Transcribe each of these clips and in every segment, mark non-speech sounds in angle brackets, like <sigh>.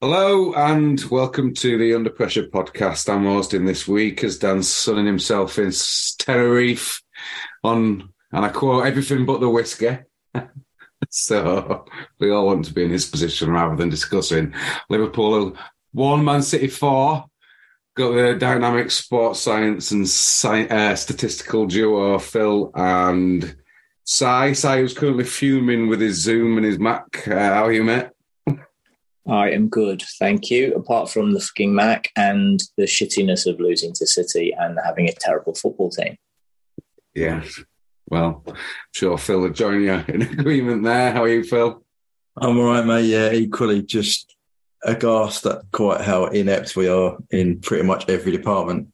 Hello and welcome to the Under Pressure podcast. I'm hosting this week as Dan's sunning himself in Tenerife on, and I quote, everything but the whiskey. <laughs> so we all want to be in his position rather than discussing Liverpool one, Man City four. Got the dynamic sports science and sci- uh, statistical duo Phil and Si. Si was currently fuming with his Zoom and his Mac. Uh, how you, mate? I am good, thank you. Apart from the fucking Mac and the shittiness of losing to City and having a terrible football team. Yeah. Well, I'm sure Phil would join you in <laughs> agreement there. How are you, Phil? I'm all right, mate. Yeah, equally just aghast at quite how inept we are in pretty much every department.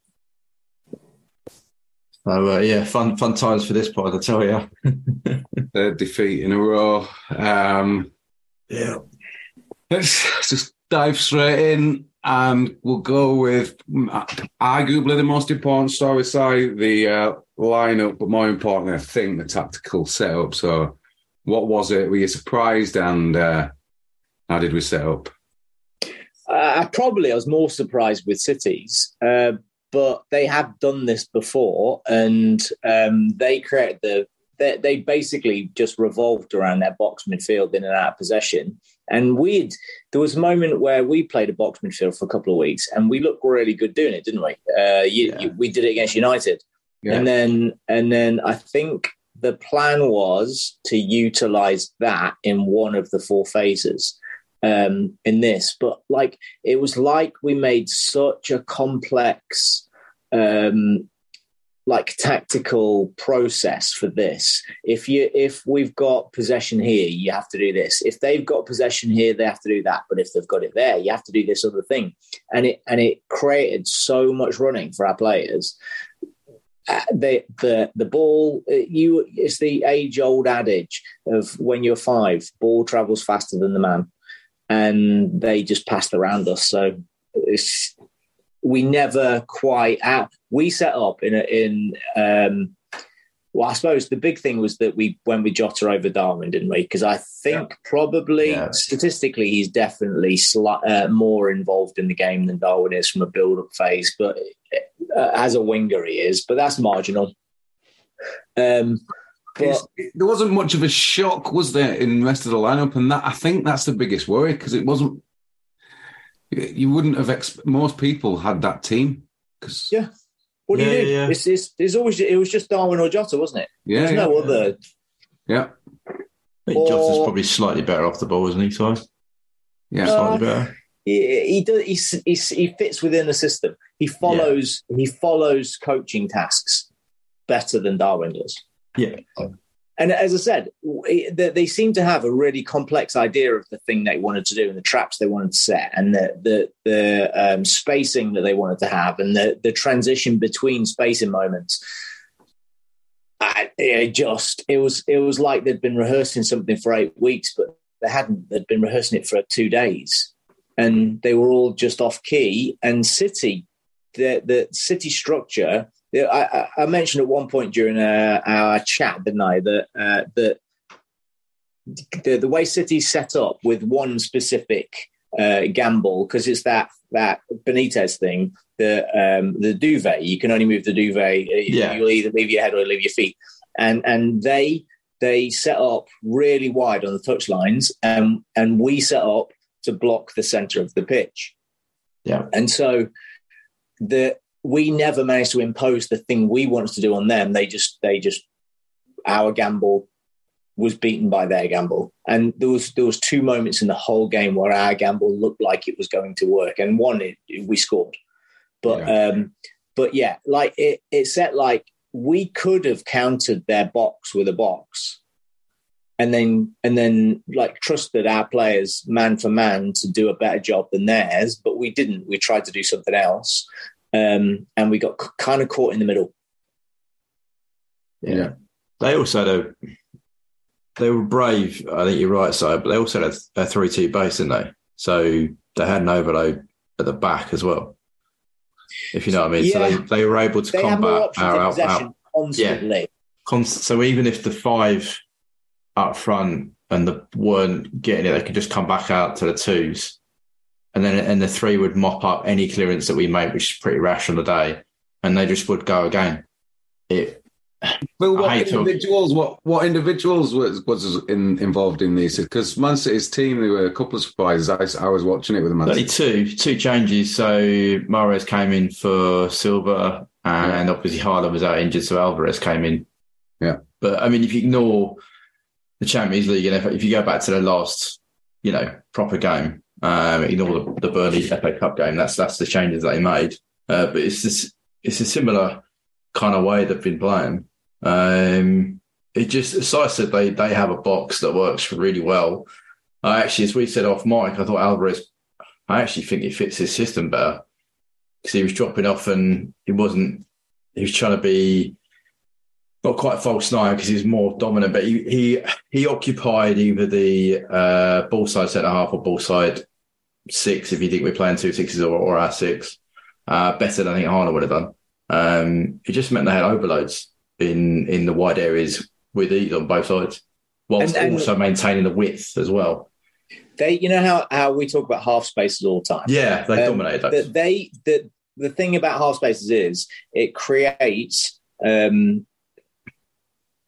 So uh, yeah, fun fun times for this part, I tell you. <laughs> Third defeat in a row. Um, yeah. Let's just dive straight in and we'll go with arguably the most important story side, the uh, lineup, but more importantly, I think the tactical setup. So, what was it? Were you surprised and uh, how did we set up? Uh, probably I was more surprised with cities, uh, but they have done this before and um, they created the they, they basically just revolved around their box midfield in and out of possession. And we'd there was a moment where we played a box midfield for a couple of weeks, and we looked really good doing it, didn't we? Uh, you, yeah. you, we did it against United, yeah. and then and then I think the plan was to utilize that in one of the four phases um, in this, but like it was like we made such a complex um, like tactical process for this. If you if we've got possession here, you have to do this. If they've got possession here, they have to do that. But if they've got it there, you have to do this other thing. And it and it created so much running for our players. Uh, the the the ball uh, you it's the age old adage of when you're five, ball travels faster than the man, and they just passed around us. So it's we never quite out. We set up in a, in um, well, I suppose the big thing was that we went with Jota over Darwin, didn't we? Because I think yeah. probably yeah. statistically he's definitely sli- uh, more involved in the game than Darwin is from a build-up phase, but uh, as a winger he is, but that's marginal. Um, but, there wasn't much of a shock, was there, in the rest of the lineup? And that I think that's the biggest worry because it wasn't you wouldn't have exp- most people had that team because yeah. What do yeah, you do? Yeah. It's, it's, it's, always it was just Darwin or Jota, wasn't it? Yeah, There's yeah, no other. Yeah, I think Jota's probably slightly better off the ball, isn't he? So yeah, slightly uh, better. He, he does. He, he, he fits within the system. He follows. He follows coaching tasks better than Darwin does. Yeah. And as I said, they seem to have a really complex idea of the thing they wanted to do and the traps they wanted to set and the the, the um, spacing that they wanted to have and the, the transition between spacing moments. I, it just it was it was like they'd been rehearsing something for eight weeks, but they hadn't. They'd been rehearsing it for two days, and they were all just off key. And City, the the City structure I, I, mentioned at one point during uh, our chat, didn't I, that uh, that the, the way City's set up with one specific uh, gamble because it's that that Benitez thing, the um, the duvet. You can only move the duvet. Uh, yeah. You'll either leave your head or leave your feet, and and they they set up really wide on the touch lines, and and we set up to block the center of the pitch. Yeah, and so the we never managed to impose the thing we wanted to do on them. They just they just our gamble was beaten by their gamble. And there was there was two moments in the whole game where our gamble looked like it was going to work, and one it, we scored. But yeah. um, but yeah, like it it set like we could have countered their box with a box, and then and then like trusted our players man for man to do a better job than theirs, but we didn't. We tried to do something else, um, and we got c- kind of caught in the middle. Yeah. yeah. They also had a they were brave. I think you're right, so but they also had a, a three-two base, didn't they? So they had an overload at the back as well. If you know what I mean. Yeah. So they, they were able to they combat our, our, our constantly. Yeah. Const- so even if the five up front and the weren't getting it, they could just come back out to the twos, and then and the three would mop up any clearance that we made, which is pretty rash on the day, and they just would go again. It but what individuals? What what individuals was was in, involved in these? Because Man City's team, there were a couple of surprises. I, I was watching it with Man Only two two changes. So Mahrez came in for Silva, and yeah. obviously Haaland was out injured, so Alvarez came in. Yeah, but I mean, if you ignore the Champions League, and if, if you go back to the last, you know, proper game, um, ignore the, the Burnley FA Cup game. That's that's the changes they made. Uh, but it's this, it's a similar kind of way they've been playing. Um, it just, as I said, they they have a box that works really well. Actually, as we said off mic, I thought Alvarez. I actually think he fits his system better because he was dropping off and he wasn't. He was trying to be not quite false nine because he's more dominant, but he he he occupied either the uh, ball side centre half or ball side six if you think we're playing two sixes or, or our six. Uh, better than I think Haaland would have done. Um, it just meant they had overloads in in the wide areas with ease on both sides, whilst and, and also maintaining the width as well. They, you know how how we talk about half spaces all the time. Yeah, they um, dominate those. They the the thing about half spaces is it creates um,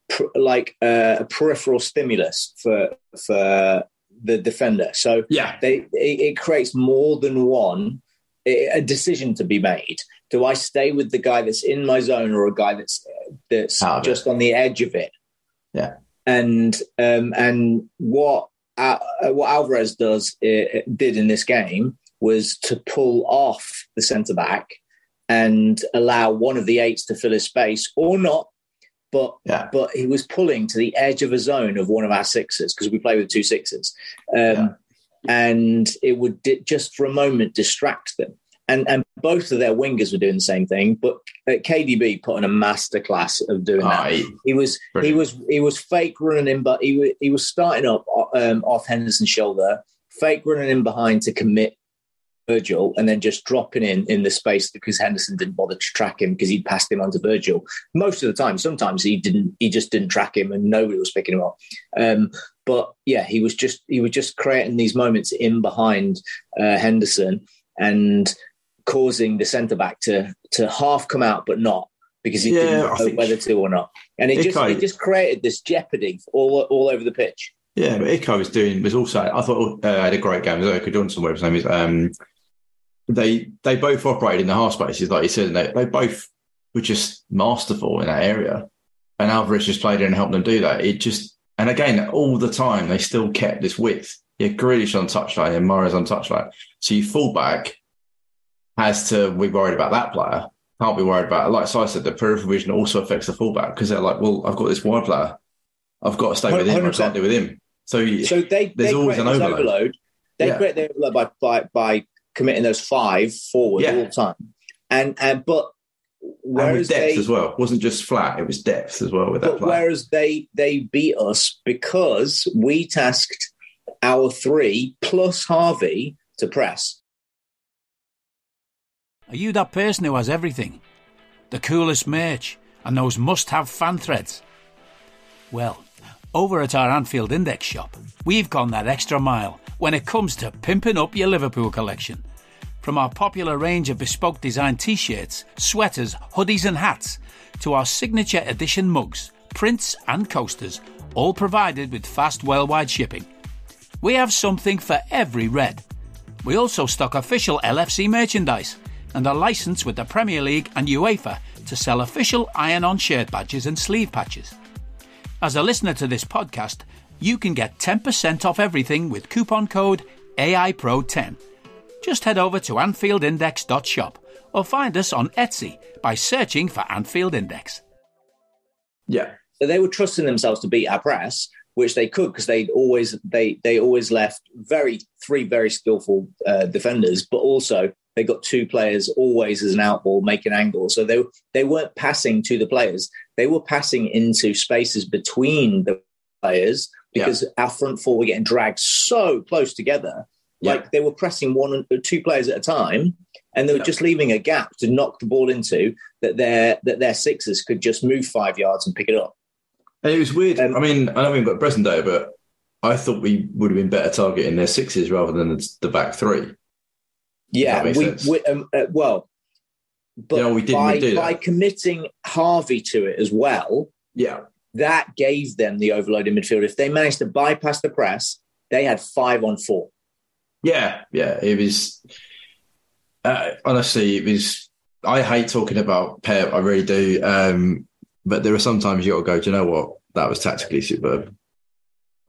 pr- like uh, a peripheral stimulus for for the defender. So yeah, they it, it creates more than one a decision to be made. Do I stay with the guy that's in my zone or a guy that's that's just on the edge of it? Yeah. And um, and what uh, what Alvarez does uh, did in this game was to pull off the centre back and allow one of the eights to fill his space or not. But yeah. but he was pulling to the edge of a zone of one of our sixes because we play with two sixes. Um, yeah and it would di- just for a moment distract them. And and both of their wingers were doing the same thing, but uh, KDB put in a masterclass of doing that. he, he was brilliant. he was he was fake running in, but he was, he was starting up um, off Henderson's shoulder, fake running in behind to commit Virgil and then just dropping in in the space because Henderson didn't bother to track him because he'd passed him onto Virgil most of the time. Sometimes he didn't. He just didn't track him and nobody was picking him up. Um, but yeah, he was just he was just creating these moments in behind uh, Henderson and causing the centre back to to half come out but not because he yeah, didn't know whether to or not. And it just it just created this jeopardy all all over the pitch. Yeah, but Iko was doing was also I thought uh, had a great game. Iko Johnson, whatever his name is. Um, they they both operated in the half spaces, like you said, and they, they both were just masterful in that area. And Alvarez just played in and helped them do that. It just and again, all the time they still kept this width. Yeah, Grealish on touchline and Mahrez on touchline. So you fullback has to be worried about that player. Can't be worried about like so I said, the peripheral vision also affects the fullback because they're like, well, I've got this wide player. I've got to stay with him. I can't do with him. So, so they, there's they always an overload. overload. They yeah. create the overload by, by, by committing those five forward yeah. all the time. And and but whereas depth they, as well, it wasn't just flat; it was depth as well with that. Play. Whereas they they beat us because we tasked our three plus Harvey to press. Are you that person who has everything, the coolest merch, and those must-have fan threads? Well, over at our Anfield Index shop, we've gone that extra mile when it comes to pimping up your Liverpool collection. From our popular range of bespoke design t shirts, sweaters, hoodies, and hats, to our signature edition mugs, prints, and coasters, all provided with fast worldwide shipping. We have something for every red. We also stock official LFC merchandise, and a licence with the Premier League and UEFA to sell official iron on shirt badges and sleeve patches. As a listener to this podcast, you can get 10% off everything with coupon code AIPRO10. Just head over to AnfieldIndex.shop or find us on Etsy by searching for Anfield Index. Yeah. So they were trusting themselves to beat our press, which they could because they'd always they they always left very three very skillful uh, defenders, but also they got two players always as an outball making angles. So they they weren't passing to the players; they were passing into spaces between the players because yeah. our front four were getting dragged so close together. Yeah. Like they were pressing one or two players at a time, and they were yeah. just leaving a gap to knock the ball into that their that their sixers could just move five yards and pick it up. And it was weird. Um, I mean, I don't mean got present day, but I thought we would have been better targeting their sixes rather than the back three. Yeah, we, we um, uh, well, but yeah, we didn't by, do by committing Harvey to it as well. Yeah, that gave them the overload in midfield. If they managed to bypass the press, they had five on four. Yeah, yeah, it was. Uh, honestly, it was. I hate talking about Pep. I really do. Um, but there are sometimes you got to go. Do you know what? That was tactically superb.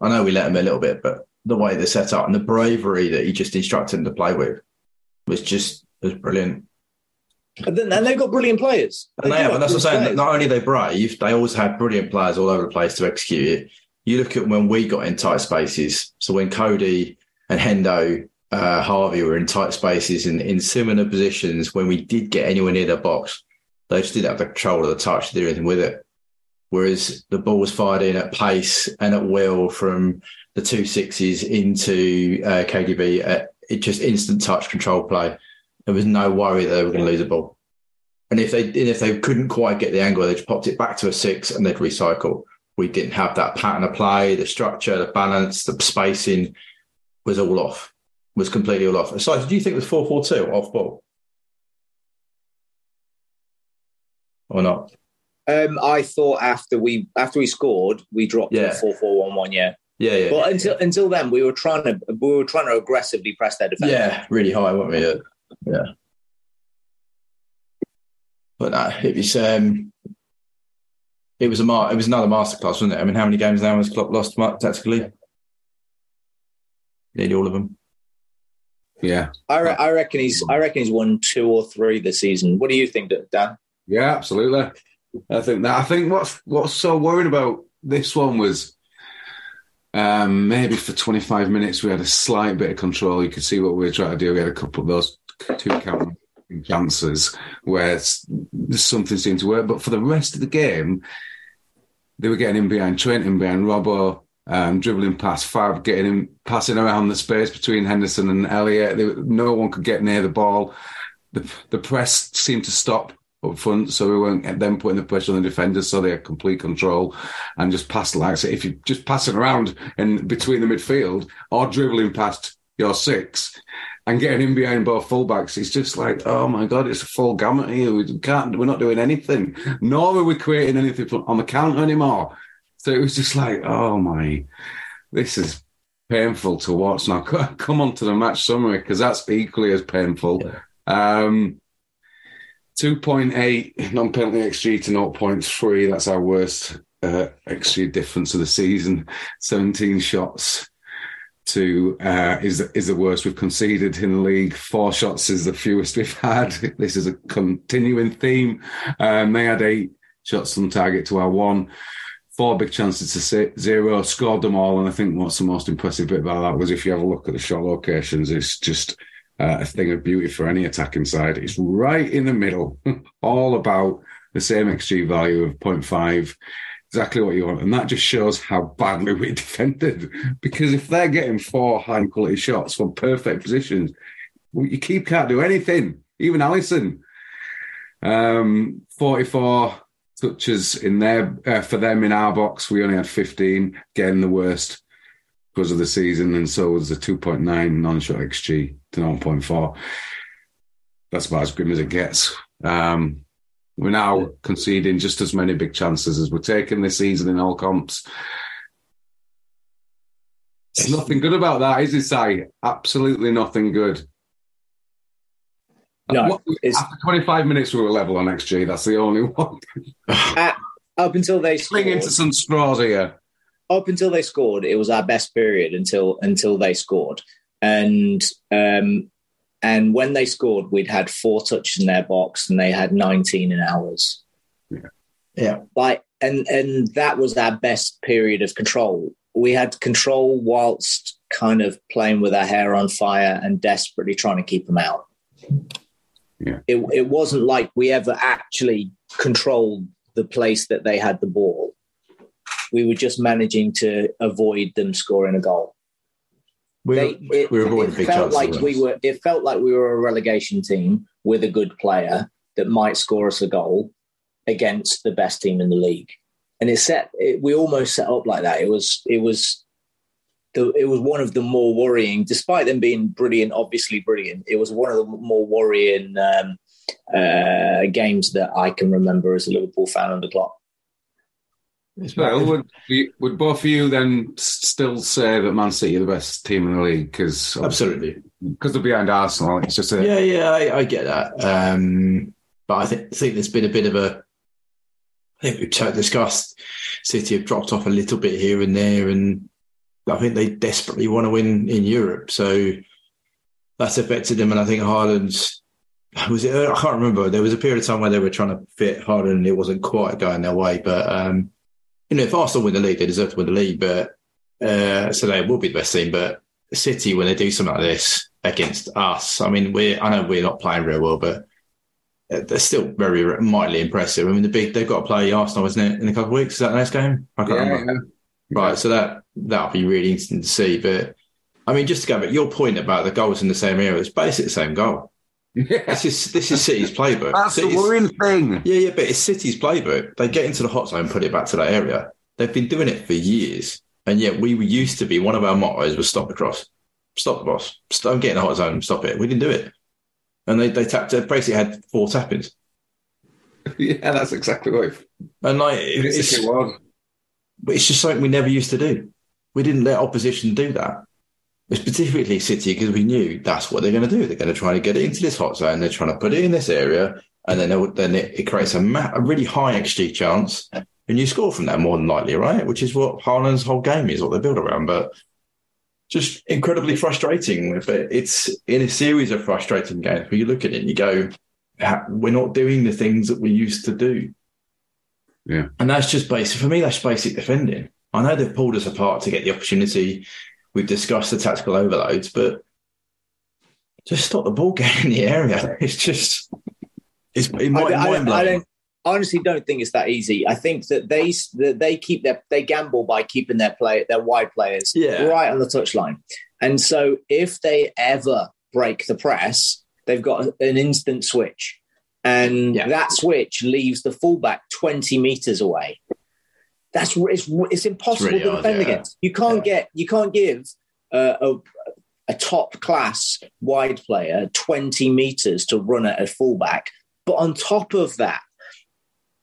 I know we let him a little bit, but the way they set up and the bravery that he just instructed them to play with was just was brilliant. And then and they've got brilliant players. And they, they have, and that's what I'm saying. Not only they brave, they always had brilliant players all over the place to execute it. You look at when we got in tight spaces. So when Cody and Hendo, uh, Harvey were in tight spaces and in similar positions, when we did get anywhere near the box, they just didn't have the control of the touch to do anything with it. Whereas the ball was fired in at pace and at will from the two sixes into uh, KDB, at, it just instant touch control play. There was no worry that they were going to lose the ball. And if they if they couldn't quite get the angle, they just popped it back to a six and they'd recycle. We didn't have that pattern of play, the structure, the balance, the spacing was all off. Was completely all off. So, do you think it was four four two off ball? or not? Um, I thought after we after we scored, we dropped yeah. to four four one one. Yeah. Yeah, yeah. But until until then, we were trying to we were trying to aggressively press their defense. Yeah, really high, weren't we? Yeah. yeah. But no, it was um, it was a mar- it was another masterclass, wasn't it? I mean, how many games now has Klopp lost tactically? Nearly all of them. Yeah, I, re- I reckon he's I reckon he's won two or three this season. What do you think, Dan? Yeah, absolutely. I think that. I think what's what's so worrying about this one was um, maybe for 25 minutes we had a slight bit of control. You could see what we were trying to do. We had a couple of those two count chances where something seemed to work, but for the rest of the game, they were getting in behind Trent, in behind Robbo, um, dribbling past Fab, getting him passing around the space between Henderson and Elliott. They, no one could get near the ball. The, the press seemed to stop up front, so we weren't then putting the pressure on the defenders, so they had complete control and just pass like so if you're just passing around in between the midfield or dribbling past your six and getting in behind both fullbacks, it's just like, oh my god, it's a full gamut here. We can't, we're not doing anything, nor are we creating anything on the counter anymore. So it was just like, oh my, this is painful to watch. Now <laughs> come on to the match summary because that's equally as painful. Yeah. Um, 2.8 non penalty XG to 0.3. That's our worst uh, XG difference of the season. 17 shots to uh, is is the worst we've conceded in the league. Four shots is the fewest we've <laughs> had. This is a continuing theme. Um, they had eight shots on target to our one. Four big chances to zero, scored them all. And I think what's the most impressive bit about that was if you have a look at the shot locations, it's just uh, a thing of beauty for any attacking side. It's right in the middle, <laughs> all about the same XG value of 0.5, exactly what you want. And that just shows how badly we <laughs> defended. Because if they're getting four high quality shots from perfect positions, you keep can't do anything. Even Alisson, um, 44 touches in there uh, for them in our box. We only had 15, getting the worst because of the season, and so was the 2.9 non-shot XG to 0.4. That's about as grim as it gets. Um, we're now conceding just as many big chances as we're taking this season in all comps. There's nothing good about that, is it, Si? Absolutely nothing good. No, What- after 25 minutes, we were level on XG. That's the only <laughs> one. at, up until they scored. into some straws here. up until they scored, it was our best period until until they scored, and um, and when they scored, we'd had four touches in their box, and they had nineteen in ours. Yeah. yeah. like and and that was our best period of control. We had control whilst kind of playing with our hair on fire and desperately trying to keep them out. Yeah. It, it wasn't like we ever actually controlled the place that they had the ball we were just managing to avoid them scoring a goal. We, They- it, we were avoiding it big felt like we were. It felt like we were a relegation team with a good player that might score us a goal against the best team in the league, and it set. It, we almost set up like that. It was. It was. The, it was one of the more worrying, despite them being brilliant, obviously brilliant. It was one of the more worrying um, uh, games that I can remember as a Liverpool fan under Klopp. Well, would, would both of you then still say that Man City are the best team in the league? Because absolutely. Because they're behind Arsenal. It's just a, Yeah, yeah, I, I get that. Um, but I think, think there's been a bit of a. I think we've discussed City have dropped off a little bit here and there, and I think they desperately want to win in Europe. So that's affected them. And I think Haaland's. Was it? I can't remember. There was a period of time where they were trying to fit Haaland, and it wasn't quite going their way. But um, you know, if Arsenal win the league, they deserve to win the league. But uh, so they will be the best team. But City, when they do something like this against us, I mean, we I know we're not playing real well, but uh, they're still very mightily impressive. I mean, the big they've got to play Arsenal, isn't it, in a couple of weeks? Is that the next game? I can't yeah, remember. Right, so that that'll be really interesting to see. But I mean, just to go back, your point about the goals in the same area, it's basically the same goal. Yeah. This is this is City's playbook. That's the City's- worrying thing. yeah, yeah, but it's City's playbook. They get into the hot zone, put it back to that area. They've been doing it for years, and yet we were used to be. One of our mottos was "Stop the cross, stop the boss, don't get in the hot zone, stop it." We didn't do it, and they they tapped. They basically had four tappings, <laughs> Yeah, that's exactly what it- and like it's, it's, it was. But it's just something we never used to do. We didn't let opposition do that. Specifically City, because we knew that's what they're going to do. They're going to try to get it into this hot zone. They're trying to put it in this area, and then then it, it creates a, ma- a really high XG chance, and you score from that more than likely, right? Which is what Haaland's whole game is, what they build around. But just incredibly frustrating. But it's in a series of frustrating games where you look at it and you go, "We're not doing the things that we used to do." Yeah. And that's just basic. For me, that's basic defending. I know they've pulled us apart to get the opportunity. We've discussed the tactical overloads, but just stop the ball getting in the area. <laughs> It's just, it's it I, might I, don't, I don't I honestly don't think it's that easy. I think that they that they keep their they gamble by keeping their play their wide players Yeah. right on the touchline, and so if they ever break the press, they've got an instant switch, and Yeah. that switch leaves the fullback twenty meters away. That's it's it's impossible really to defend yeah. against. You can't get you can't give uh, a a top class wide player 20 meters to run at a fullback. But on top of that,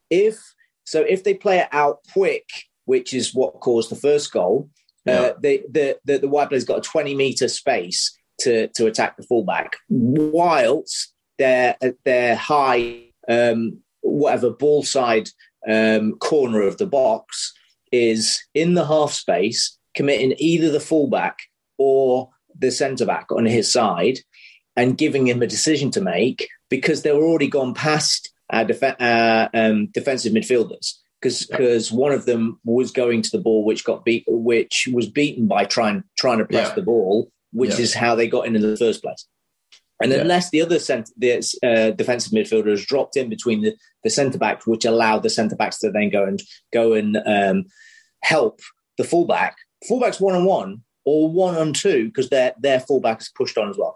if so, if they play it out quick, which is what caused the first goal, Yeah. uh, the, the, the, the wide player's got a 20 meter space to, to attack the fullback, whilst their, their high, um, whatever ball side um, corner of the box is in the half space, committing either the fullback or the centre back on his side and giving him a decision to make because they were already gone past our def- uh, um, defensive midfielders because one of them was going to the ball which got beat which was beaten by trying trying to press Yeah. the ball which Yeah. is how they got in in the first place and Yeah. unless the other cent- the uh, defensive midfielder has dropped in between the, the centre backs, which allowed the centre backs to then go and go and um, help the fullback, fullbacks one on one or one on two because their their fullback is pushed on as well.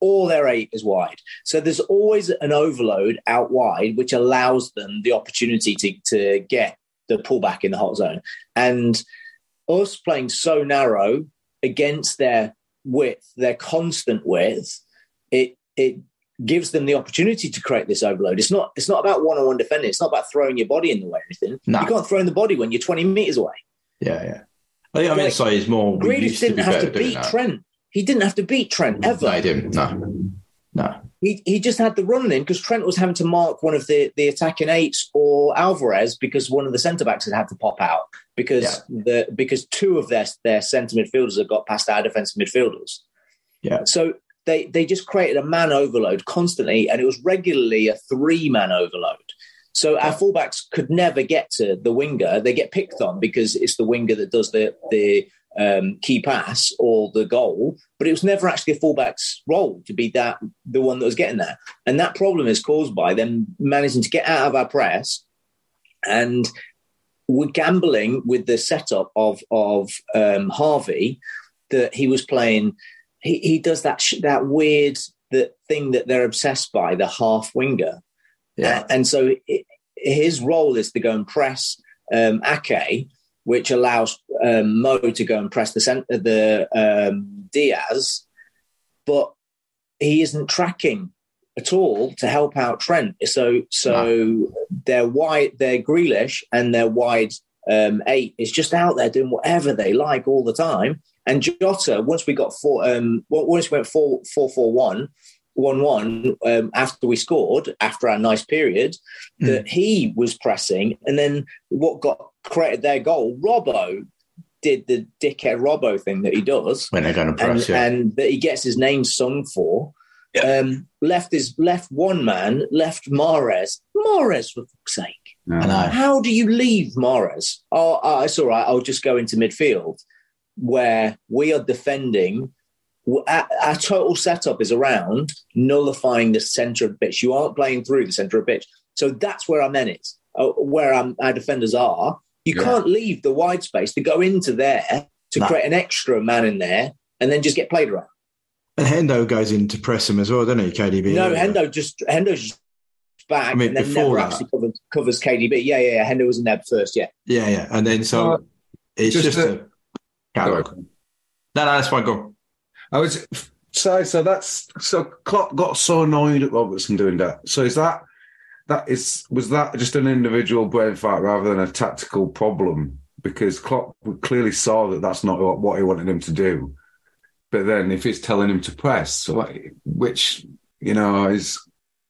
All their eight is wide, so there's always an overload out wide, which allows them the opportunity to to get the pullback in the hot zone. And us playing so narrow against their width, their constant width, it it gives them the opportunity to create this overload. It's not it's not about one on one defending. It's not about throwing your body in the way or anything. No. You can't throw in the body when you're 20 meters away. Yeah, yeah. I think I'm going to say is more. Grealish didn't be have to beat that. Trent. He didn't have to beat Trent ever. No, he didn't. No, no. he, he just had the run in because Trent was having to mark one of the, the attacking eights or Alvarez because one of the centre backs had had to pop out because the because two of their their centre midfielders had got past our defensive midfielders. Yeah. So they they just created a man overload constantly, and it was regularly a three man overload. So our fullbacks could never get to the winger. They get picked on because it's the winger that does the the um, key pass or the goal, but it was never actually a fullback's role to be that the one that was getting there. And that problem is caused by them managing to get out of our press, and we're gambling with the setup of of um, Harvey that he was playing. He, he does that sh- that weird that thing that they're obsessed by the half winger, Yeah. and so it, his role is to go and press um, Ake, which allows um, Mo to go and press the cent- the um, Dias, but he isn't tracking at all to help out Trent. So so they're wide, their Grealish and their wide um, eight is just out there doing whatever they like all the time. And Jota, once we got four, um, once we went four four four one. One one um, after we scored after our nice period that he was pressing, and then what got created their goal? Robbo did the dickhead Robbo thing that he does, When they're going to and, press, yeah. and that he gets his name sung for. Um, left his left one man, left Mahrez. Mahrez, for fuck's sake. No. I know. How do you leave Mahrez? Oh, oh, it's all right. I'll just go into midfield where we are defending. Our, our total setup is around nullifying the centre of the pitch. You aren't playing through the centre of the pitch. So that's where our men is, uh, where our, our defenders are. You Yeah. can't leave the wide space to go into there to No. create an extra man in there and then just get played around. And Hendo goes in to press him as well, doesn't he, KDB? No, Hendo just Hendo's just back I mean, and then before never that- actually covers, covers KDB. Yeah, yeah, yeah. Hendo was in there first. Yeah. Yeah, yeah. And then so Uh, it's just just, a- a. Carry on. No, no, that's fine. Go. I was so so that's so Klopp got so annoyed at Robertson doing that. So is that that is was that just an individual brain fart rather than a tactical problem? Because Klopp clearly saw that that's not what, what he wanted him to do. But then if he's telling him to press, which you know is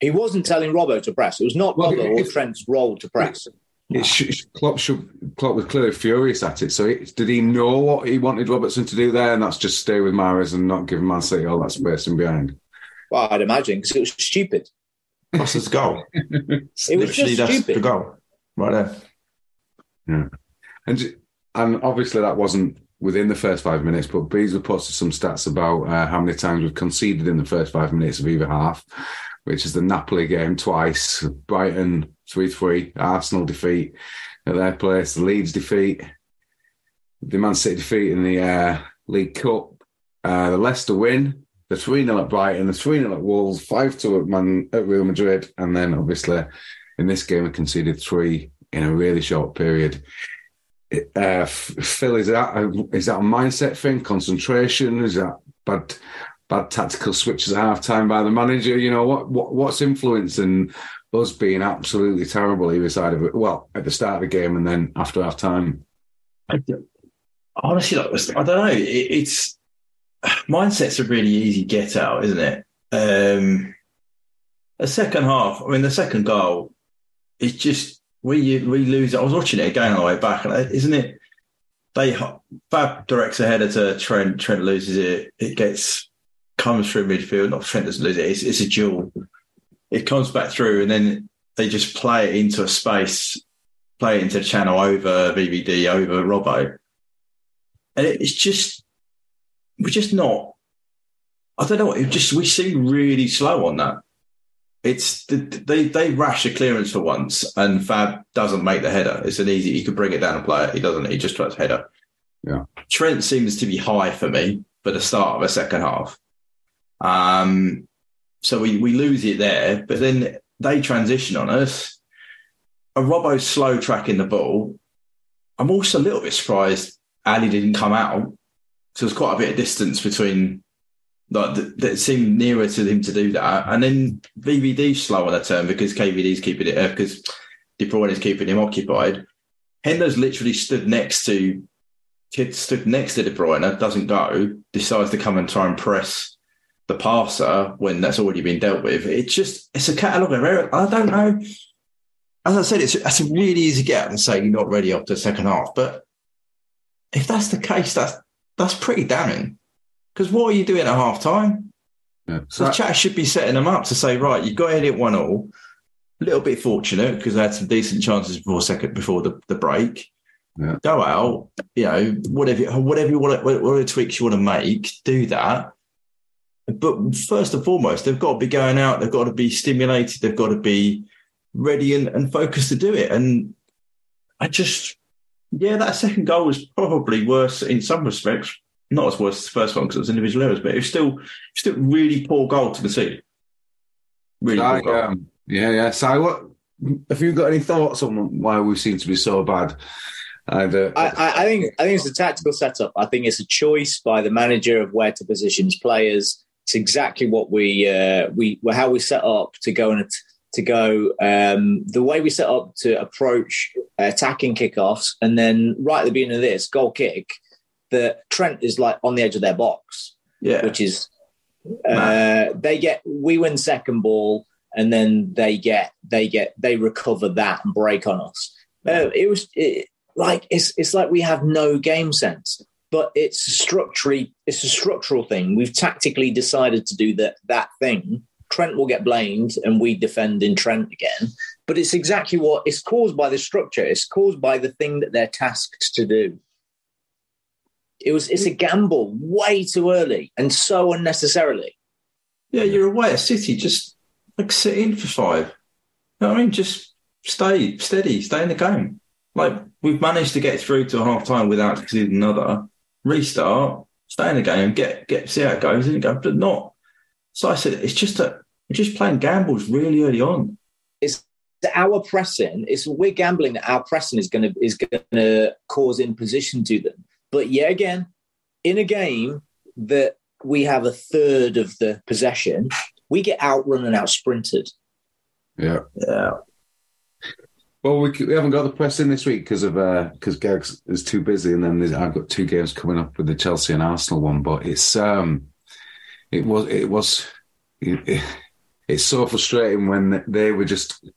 He wasn't telling Robbo to press. It was not Well, Robbo or Trent's role to press. It sh- Klopp should Klopp was clearly furious at it. So it, did he know what he wanted Robertson to do there, and that's just stay with Mahrez and not give Man City all that space in behind? Well, I'd imagine because it was stupid. That's his goal. <laughs> It was Literally, just that's the goal. Right there. Yeah, And and obviously that wasn't within the first five minutes, but Beasley posted some stats about uh, how many times we've conceded in the first five minutes of either half, which is the Napoli game twice, Brighton 3 3, Arsenal defeat at their place, the Leeds defeat, the Man City defeat in the uh, League Cup, uh, the Leicester win, the 3 0 at Brighton, the 3 0 at Wolves, 5 2 at, Man- at Real Madrid, and then obviously in this game we conceded three in a really short period. Uh, Phil, is that a, is that a mindset thing? Concentration? Is that bad bad tactical switches at half time by the manager? You know what, what what's influencing us being absolutely terrible either side of it? Well, at the start of the game and then after half time. honestly, I don't know. It, it's mindset's a really easy get out, isn't it? Um, the second half, I mean, the second goal, it's just we we lose. It. I was watching it again on the way back, and isn't it? They Fab directs a header to Trent. Trent loses it. It gets comes through midfield. Not Trent doesn't lose it. It's, it's a duel. It comes back through, and then they just play it into a space, play it into the channel over VVD over Robbo and it- it's just we're just not. I don't know. It just we seem really slow on that. It's they they rash a clearance for once, and Fab doesn't make the header. It's an easy. He could bring it down and play it. He doesn't. He just tries header. Yeah. Trent seems to be high for me for the start of a second half. Um, so we we lose it there, but then they transition on us. A Robbo slow tracking the ball. I'm also a little bit surprised Ali didn't come out. So there's quite a bit of distance between like that, that seemed nearer to him to do that. And then VVD's slow on the turn because KVD's keeping it because De Bruyne is keeping him occupied. Hendo's literally stood next to kid stood next to De Bruyne, doesn't go, decides to come and try and press the passer when that's already been dealt with. It's just it's a catalogue of error. I don't know. As I said, it's that's a really easy get out and say you're not ready after the second half. But if that's the case, that's that's pretty damning. Because what are you doing at half time? Yeah. So the chat should be setting them up to say, right, you've got to hit one all. A little bit fortunate because they had some decent chances before second before the, the break. Yeah. Go out, you know, whatever whatever you want, whatever tweaks you want to make, do that. But first and foremost, they've got to be going out. They've got to be stimulated. They've got to be ready and, and focused to do it. And I just, yeah, that second goal was probably worse in some respects. Not as worse as the first one because it was individual errors, but it was still still really poor goal to concede. Really I, poor goal. um, yeah, yeah. So, what have you got any thoughts on why we seem to be so bad? Either, I, I, I think I think it's a tactical setup. I think it's a choice by the manager of where to position his players. It's exactly what we uh, we how we set up to go and to go um, the way we set up to approach attacking kickoffs, and then right at the beginning of this goal kick, that Trent is like on the edge of their box, Yeah, which is uh, they get we win second ball, and then they get they get they recover that and break on us. Uh, it was it, like it's it's like we have no game sense, but it's structurally it's a structural thing. We've tactically decided to do that that thing. Trent will get blamed, and we defend in Trent again. But it's exactly what it's caused by the structure. It's caused by the thing that they're tasked to do. It was it's a gamble way too early and so unnecessarily. yeah, you're away at City. Just like sit in for five. You know I mean? Just stay steady, stay in the game. Like we've managed to get through to a half time without conceding another. Restart, stay in the game, get get see how it goes, and go, but not. So I said, it's just a we're just playing gambles really early on. It's our pressing It's we're gambling that our pressing is going to is going to cause imposition to them. But yet again, in a game that we have a third of the possession, we get outrun and out sprinted. yeah. Yeah, Well, we, we haven't got the press in this week because of because Gags is too busy, and then I've got two games coming up with the Chelsea and Arsenal one. But it's um, it was it was it, it- it's so frustrating when they were just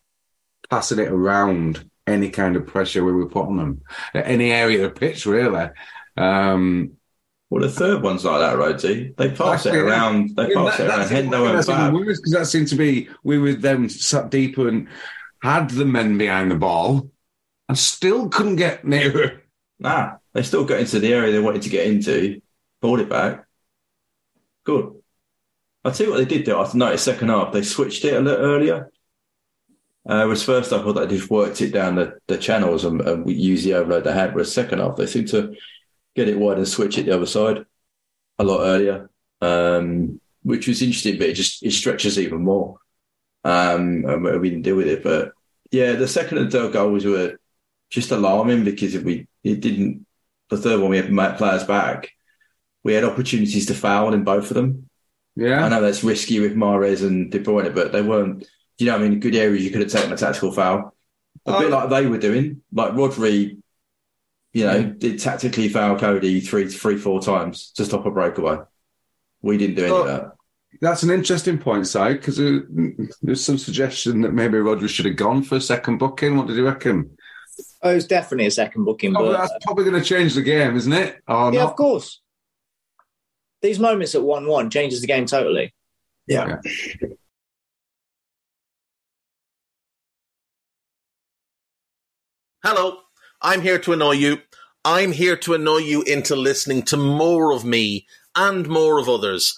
passing it around any kind of pressure we were putting them at any area of the pitch, really. Um, well, the third one's like that, Rhodesy. They pass it around. They pass it around. Hendo went back. because that seemed to be we were then sat deeper and had the men behind the ball and still couldn't get nearer. Nah, they still got into the area they wanted to get into, pulled it back. Good. I'll tell you what they did though. I noticed second half they switched it a little earlier. Uh, whereas first I thought they just worked it down the, the channels and, and used the overload they had. Whereas second half, they seemed to get it wide and switch it the other side a lot earlier, um, which was interesting. But it just it stretches even more. Um, and we didn't deal with it. But yeah, the second and third goals were just alarming because if we it didn't. The third one we had players back. We had opportunities to foul in both of them. Yeah, I know that's risky with Mahrez and De Bruyne, but they weren't. You know, I mean, good areas you could have taken a tactical foul, a bit Oh. like they were doing. Like Rodri, you know, did tactically foul Cody three, three, four times to stop a breakaway. We didn't do any Oh. of that. That's an interesting point, Si, because uh, there's some suggestion that maybe Rodri should have gone for a second booking. What did you reckon? Oh, it's definitely a second booking, Oh, but that's probably going to change the game, isn't it? Or yeah, not? of course. These moments at one-one changes the game totally. Yeah. Hello, I'm here to annoy you. I'm here to annoy you into listening to more of me and more of others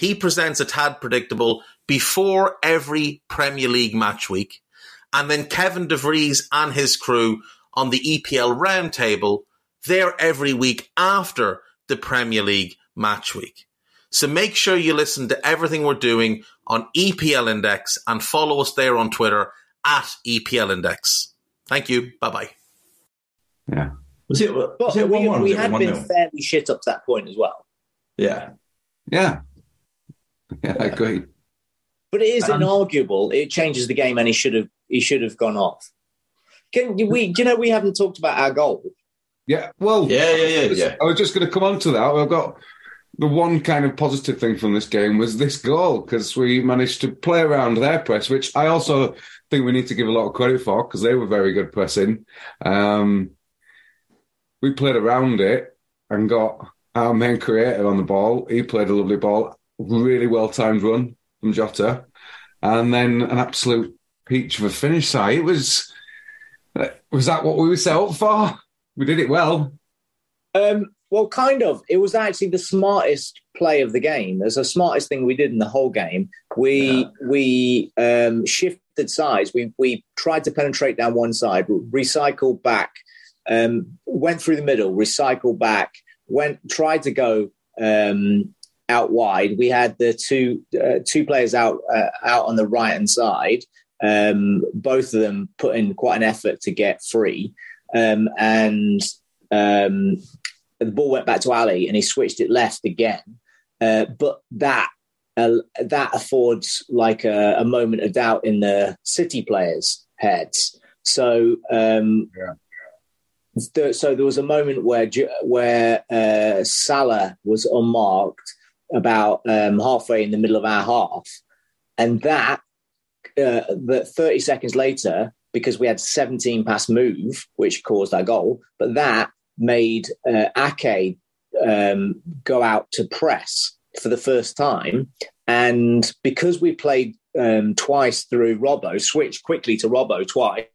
He presents a tad predictable before every Premier League match week. And then Kevin DeVries and his crew on the EPL roundtable, they're every week after the Premier League match week. So make sure you listen to everything we're doing on EPL Index and follow us there on Twitter at EPL Index. Thank you. Bye bye. Yeah. Was it? Was But it we, one one? we Was it had been nil? fairly shit up to that point as well. Yeah. Yeah. <laughs> Yeah, I agree. But it is Um, inarguable. It changes the game, and he should have he should have gone off. Can we? Do you know we haven't talked about our goal? Yeah. Well, Yeah, yeah, yeah, yeah. I was just going to come on to that. I've got the one kind of positive thing from this game was this goal because we managed to play around their press, which I also think we need to give a lot of credit for because they were very good pressing. Um, we played around it and got our main creator on the ball. He played a lovely ball, really well timed run from Jota, and then an absolute peach of a finish. Side. It was. Was that what we were set up for? We did it well. Um, well, kind of. It was actually the smartest play of the game. It's the smartest thing we did in the whole game. We we um, shifted sides. We we tried to penetrate down one side, recycled back, um, went through the middle, recycled back, went tried to go um, out wide. We had the two uh, two players out uh, out on the right hand side. Um, both of them put in quite an effort to get free, um, and um, the ball went back to Ali, and he switched it left again. Uh, but that uh, that affords like a, a moment of doubt in the City players' heads. So. Um, th- so there was a moment where where uh, Salah was unmarked about um, halfway in the middle of our half, and that uh, that 30 seconds later, because we had 17 pass move, which caused our goal, but that made uh, Ake um, go out to press for the first time. And because we played um, twice through Robbo, switched quickly to Robbo twice,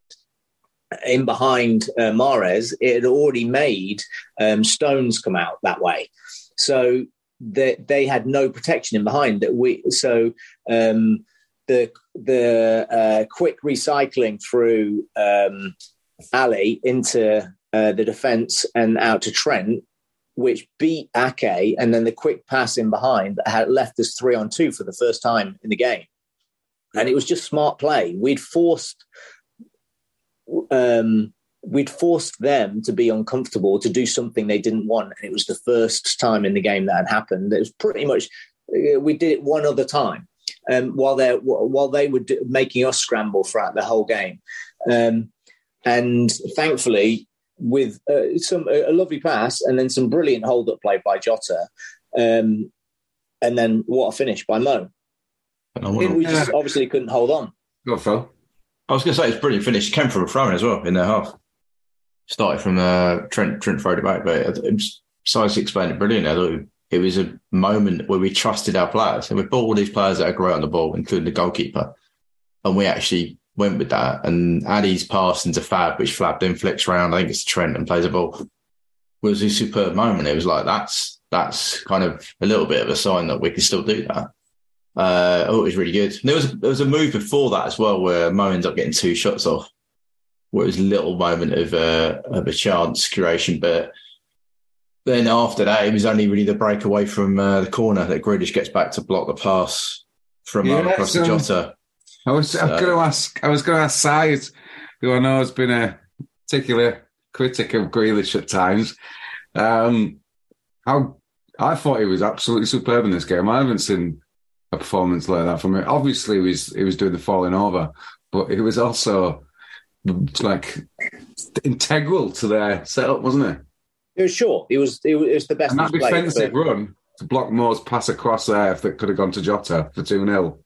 in behind uh, Mahrez, it had already made um, Stones come out that way. So they, they had no protection in behind that we. So um, the the uh, quick recycling through um, Ali into uh, the defence and out to Trent, which beat Ake, and then the quick pass in behind that had left us three on two for the first time in the game. And it was just smart play. We'd forced um, we'd forced them to be uncomfortable to do something they didn't want, and it was the first time in the game that had happened. It was pretty much uh, we did it one other time, um, while they while they were do, making us scramble throughout the whole game, um, and thankfully with uh, some a lovely pass and then some brilliant hold up play by Jota, um, and then what a finish by Mo. Phenomenal. We just obviously couldn't hold on. Go, Phil. I was going to say it's brilliant finish. Came from a throw in as well in their half. Started from uh, Trent. Trent throwed it back, but Si's explained it brilliantly. I thought it was a moment where we trusted our players, and we bought all these players that are great on the ball, including the goalkeeper, and we actually went with that. And Addy's pass into Fab, which Fab then flicks around. I think it's Trent and plays a ball. Was a superb moment. It was like that's that's kind of a little bit of a sign that we can still do that. Uh, oh, it was really good. And there was there was a move before that as well where Mo ends up getting two shots off, where it was a little moment of uh, of a chance creation, but then after that, it was only really the breakaway from uh, the corner that Grealish gets back to block the pass from Mo Yeah, across so- Jota. I was, I was going to ask. I was going to ask who I know has been a particular critic of Grealish at times. Um, how I thought he was absolutely superb in this game. I haven't seen a performance like that from him. Obviously, he was he was doing the falling over, but he was also like integral to their setup, wasn't he? It was short. It was it was, the best And that he's played defensive for- run to block Mo's pass across there if that could have gone to Jota for two 0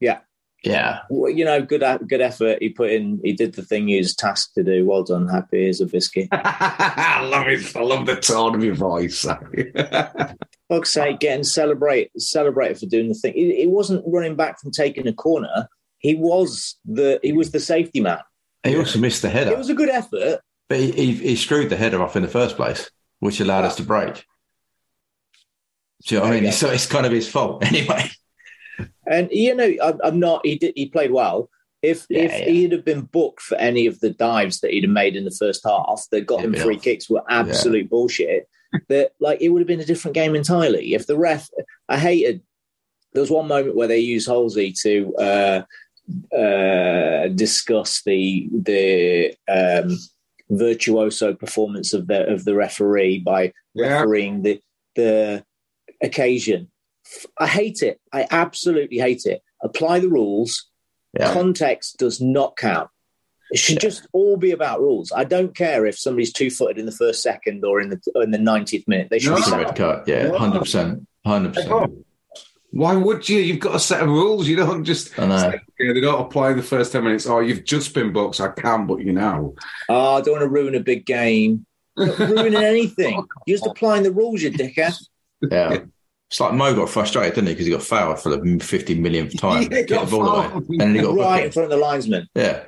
Yeah, Well, you know, good uh, good effort. He put in. He did the thing he was tasked to do. Well done. Happy as a biscuit. <laughs> I love it. I love the tone of your voice. <laughs> Fuck's sake, getting celebrate celebrated for doing the thing. He, he wasn't running back from taking a corner. He was the he was the safety man. He also missed the header, It was a good effort. but he, he, he screwed the header off in the first place, which allowed us to break. Do you know what I mean? go. So it's kind of his fault <laughs> anyway. And you know, I'm, I'm not. He did. He played well. If Yeah, if yeah. he'd have been booked for any of the dives that he'd have made in the first half that got He'd him free off. kicks were absolute bullshit. <laughs> That like it would have been a different game entirely. If the ref, I hated. There was one moment where they used Halsey to uh, uh, discuss the the um, virtuoso performance of the of the referee by Yeah. refereeing the the occasion. I hate it. I absolutely hate it. Apply the rules. Yeah. Context does not count. It should just all be about rules. I don't care if somebody's two footed in the first second or in the in the ninetieth minute. They should No. be It's red card. Yeah, Yeah. hundred percent, hundred percent. Why would you? You've got a set of rules. You don't just. I know. say, "Okay, they don't apply the first ten minutes. Oh, you've just been booked. So I can book you now. Oh, I don't want to ruin a big game. Not ruining <laughs> anything. You're just applying the rules, you dickhead. Yeah. It's like Mo got frustrated, didn't he? Because he got fouled for the 50 millionth <laughs> time. Yeah, Get got the ball away. And then he got a right in front of the linesman. Yeah.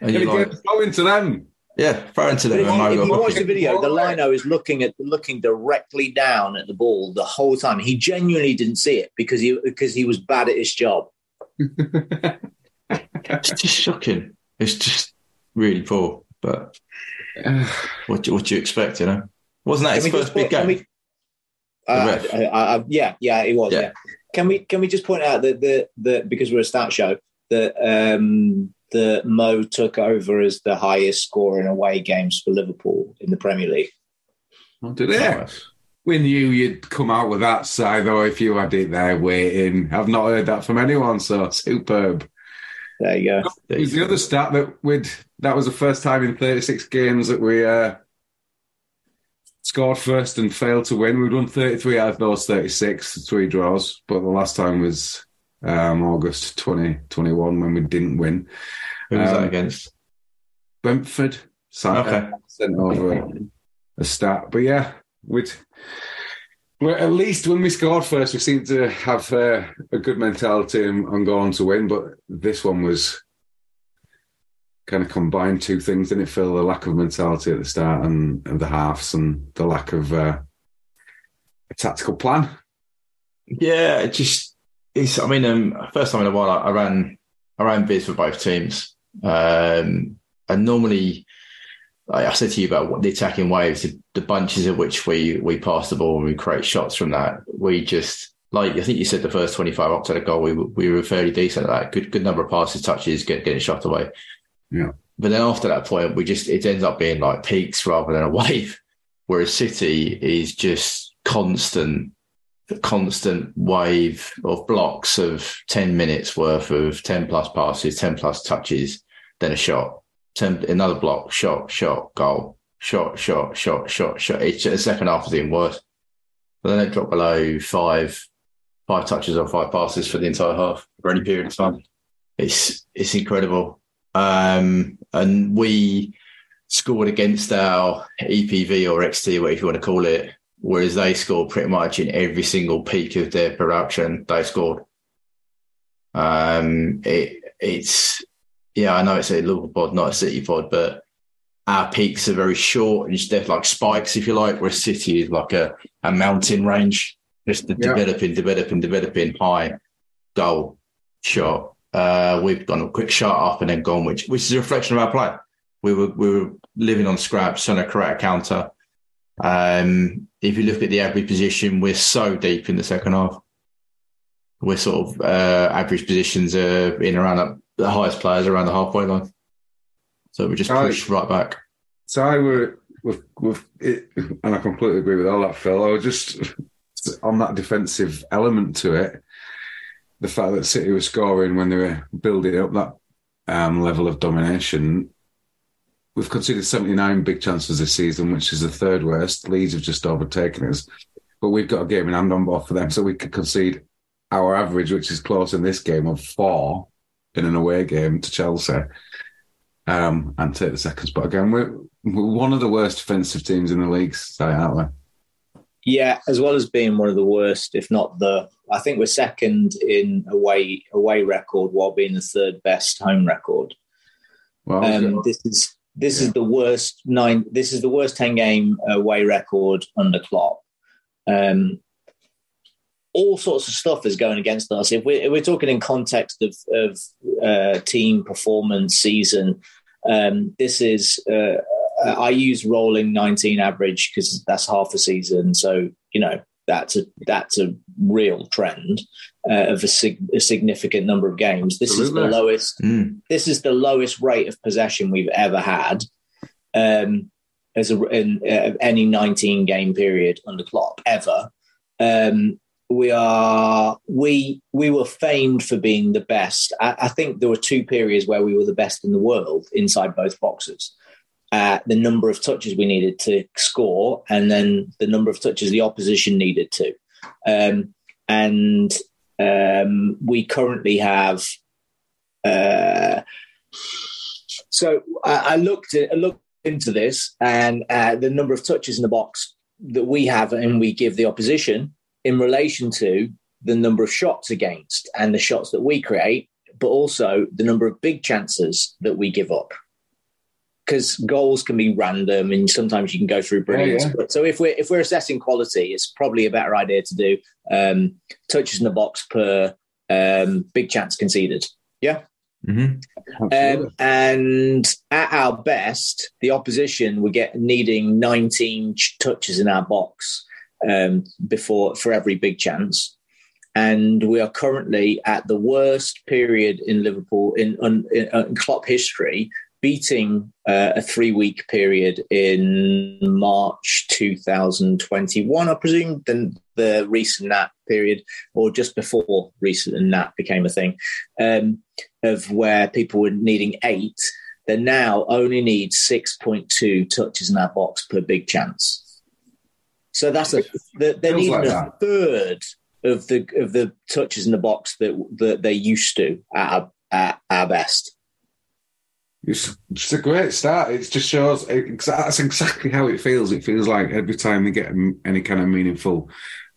And You're you're like, go into them. Yeah, throw into But them if, and you, if you watch the video, the lino is looking at looking directly down at the ball the whole time. He genuinely didn't see it because he because he was bad at his job. <laughs> It's just shocking. It's just really poor. But <sighs> what, do- what do you expect, you know? Wasn't that his Can we first big put- game? we- Uh, ref. I- I- I- yeah, yeah, it was. Yeah. Yeah. Can we can we just point out that the the because we're a stat show that um that Mo took over as the highest scorer in away games for Liverpool in the Premier League. I'll do that. We knew you'd come out with that side, though, if you had it there waiting. I've not heard that from anyone, so superb. There you go. It was the other stat that we'd that was the first time in 36 games that we uh, scored first and failed to win. We'd won 33 out of those 36, three draws, but the last time was um, August 2021 when we didn't win. Who was that Um, against? Brentford sent, Okay. sent over a, a stat, but yeah, we'd. Well, at least when we scored first, we seemed to have uh, a good mentality and, and go on to win. But this one was kind of combined two things, didn't it? Phil, the lack of mentality at the start and, and the halves, and the lack of uh, a tactical plan. Yeah, it just it's. I mean, um, first time in a while, I, I ran I ran bids for both teams, um, and normally, like I said to you about what the attacking waves, the, the bunches of which we we pass the ball and we create shots from that. We just like I think you said the first twenty five up to the goal, we were- we were fairly decent at that. Good good number of passes, touches, get getting shot away. Yeah. But then after that point, we just it ends up being like peaks rather than a <laughs> wave. Whereas City is just constant constant wave of blocks of 10 minutes worth of 10 plus passes, 10 plus touches, then a shot, 10, another block, shot, shot, goal, shot, shot, shot, shot, shot. Each the second half is even worse. But then they drop below five, five touches or five passes for the entire half for any period of time. It's, it's incredible. Um, and we scored against our EPV or XT, whatever you want to call it, whereas they scored pretty much in every single peak of their production. They scored. Um, it, it's yeah, I know it's a Liverpool pod, not a City pod, but our peaks are very short and they're like spikes, if you like. Whereas City is like a, a mountain range, just Yeah. developing, developing, developing, high goal shot. Uh, we've gone a quick shot up and then gone, which which is a reflection of our play. We were we were living on scraps, trying to create a counter. Um, if you look at the average position, we're so deep in the second half. We're sort of uh, average positions are in around the- the highest players around the halfway line. So we just push right back. So I were with, with it, and I completely agree with all that, Phil. I was just on that defensive element to it. The fact that City were scoring when they were building up that um, level of domination. We've conceded 79 big chances this season, which is the third worst. Leeds have just overtaken us. But we've got a game in hand on both for them, so we could concede our average, which is close in this game, of four in an away game to Chelsea um, and take the seconds. But again, we're, we're one of the worst defensive teams in the league, say, aren't we? Yeah, as well as being one of the worst, if not the, I think we're second in away away record while being the third best home record. Well, Um, this is this is the worst nine. This is the worst ten game away record under Klopp. Um, all sorts of stuff is going against us. If we're, if we're talking in context of, of uh, team performance season, um, this is uh, I use rolling 19 average because that's half a season. So you know that's a that's a real trend uh, of a, sig- a significant number of games. This is the lowest. Mm. This is the lowest rate of possession we've ever had um, as a in uh, any 19 game period under Klopp ever. Um, we are we we were famed for being the best. I, I think there were two periods where we were the best in the world inside both boxes. Uh, the number of touches we needed to score, and then the number of touches the opposition needed to. Um, and um, we currently have. Uh, so I, I looked at, I looked into this, and uh, the number of touches in the box that we have and we give the opposition in relation to the number of shots against and the shots that we create, but also the number of big chances that we give up. Because goals can be random, and sometimes you can go through brilliance. yeah. But so if we're if we're assessing quality, it's probably a better idea to do um, touches in the box per um, big chance conceded. Yeah. hmm Um, and at our best, the opposition were get needing 19 ch- touches in our box um, before for every big chance. And we are currently at the worst period in Liverpool in, in, in Klopp history, beating uh, a three-week period in March 2021, I presume, than the recent Nat period, or just before recent Nat became a thing. Um, of where people were needing eight, they now only need 6.2 touches in that box per big chance. So that's a they- they're needing like a that. third of the of the touches in the box that that they used to at our, at our best. It's just a great start. It just shows exa- that's exactly how it feels. It feels like every time they get any kind of meaningful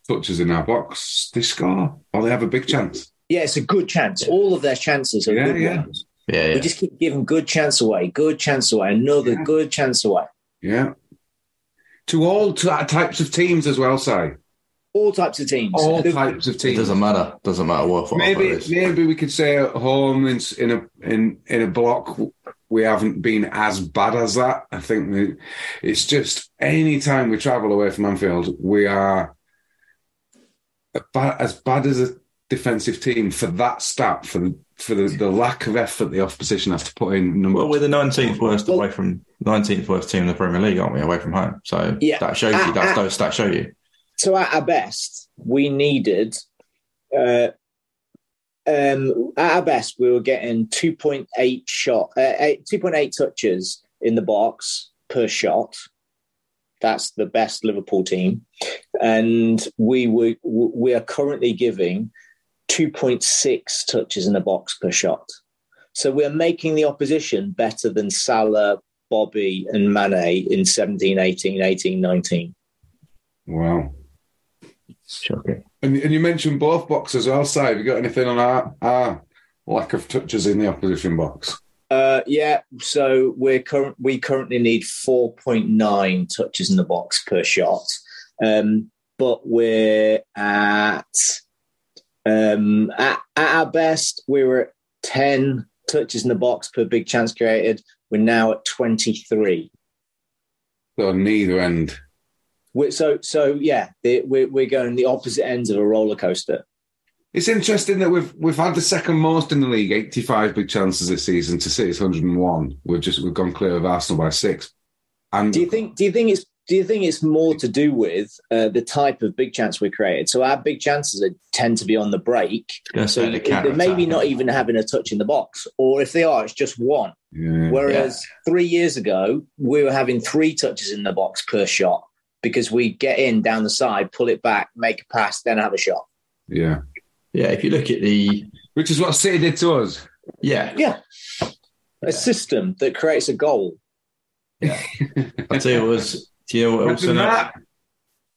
touches in our box, they score or they have a big chance. Yeah, it's a good chance. All of their chances are Yeah, good yeah. ones. Yeah, yeah. We just keep giving good chance away, good chance away, another Yeah. good chance away. Yeah. To all t- types of teams as well, Si. All types of teams. All The- types of It teams. doesn't matter. Doesn't matter what. what maybe offer maybe we could say at home in in a in in a block we haven't been as bad as that. I think that it's just any time we travel away from Anfield, we are about as bad as a defensive team for that stat for the for the, the lack of effort the opposition has to put in. Number Well, we're the 19th worst Well- away from 19th worst team in the Premier League, aren't we? Away from home, so Yeah. that shows Ah, you. That's ah. those stats show you. So at our best, we needed uh, um, at our best, we were getting 2.8 shot, uh, 2.8 touches in the box per shot. That's the best Liverpool team, and we were we are currently giving 2.6 touches in the box per shot. So we're making the opposition better than Salah, Bobby, and Mane in 17, 18, 18, 19. wow. Shocking. And, and you mentioned both boxes also. Have you got anything on our, our lack of touches in the opposition box? Uh, yeah, so we're current. We currently need four point nine touches in the box per shot, um, but we're at um, at, at our best. We were at ten touches in the box per big chance created. We're now at twenty three. So neither end. We're, so so yeah, the, we're we're going the opposite ends of a roller coaster. It's interesting that we've we've had the second most in the league, eighty five big chances this season to City's hundred and one. We've just we've gone clear of Arsenal by six. And Do you think? Do you think it's? Do you think it's more to do with uh, the type of big chance we created? So our big chances are, tend to be on the break. So say they're maybe not even having a touch in the box, or if they are, it's just one. yeah, Whereas three years ago, we were having three touches in the box per shot because we get in down the side, pull it back, make a pass, then have a shot. yeah, Yeah, if you look at the which is what City did to us. yeah, Yeah, a system that creates a goal. Yeah. I tell you, it was do you know what also Imagine that.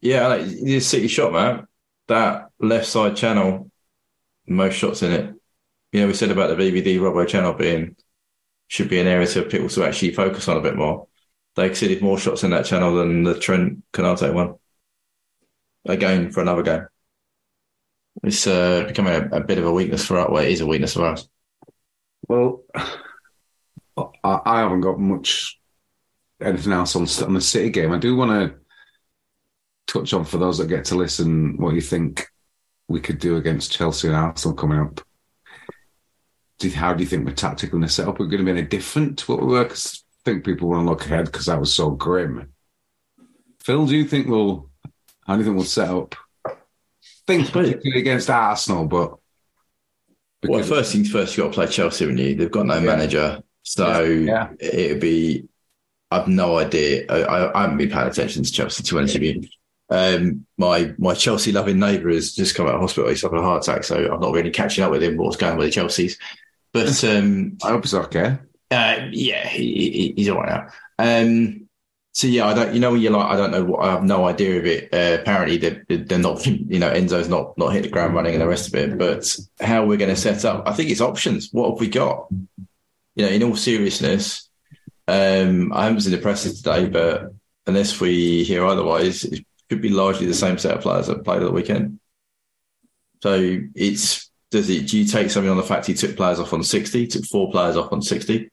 Yeah, like the City shot, man. That left side channel, most shots in it. You know, we said about the VVD Robbo channel being should be an area to people to actually focus on a bit more. They exceeded more shots in that channel than the Trent Konaté one. Again for another game. It's uh, becoming a, a bit of a weakness for us. Well, it is a weakness for us. Well, I, I haven't got much anything else on on the City game. I do want to touch on for those that get to listen what you think we could do against Chelsea and Arsenal coming up. Do how do you think we're tactically going to set up? We're going to be any different to what we were? 'Cause I think people want to look ahead because that was so grim. Phil, do you think we'll? How do you think we'll set up? Think particularly against Arsenal, but Well, first things first, you got to play Chelsea, haven't you? They've got no manager, so Yeah. it'd be. I've no idea. I, I, haven't been paying attention to Chelsea to be honest with you. Um, my my Chelsea loving neighbour has just come out of hospital. He's having a heart attack, so I'm not really catching up with him. What's going on with the Chelseas? But <laughs> um, I hope it's okay. Uh, yeah, he, he, he's all right now. Um, so yeah, I don't. You know, when you're like, I don't know. What, I have no idea of it. Uh, apparently, they're, they're not. <laughs> You know, Enzo's not not hit the ground running and the rest of it. But how we're going to set up? I think it's options. What have we got? You know, in all seriousness, um, I haven't seen the presses today, but unless we hear otherwise, it could be largely the same set of players that played at the weekend. So it's does it? Do you take something on the fact he took players off on sixty, took four players off on sixty?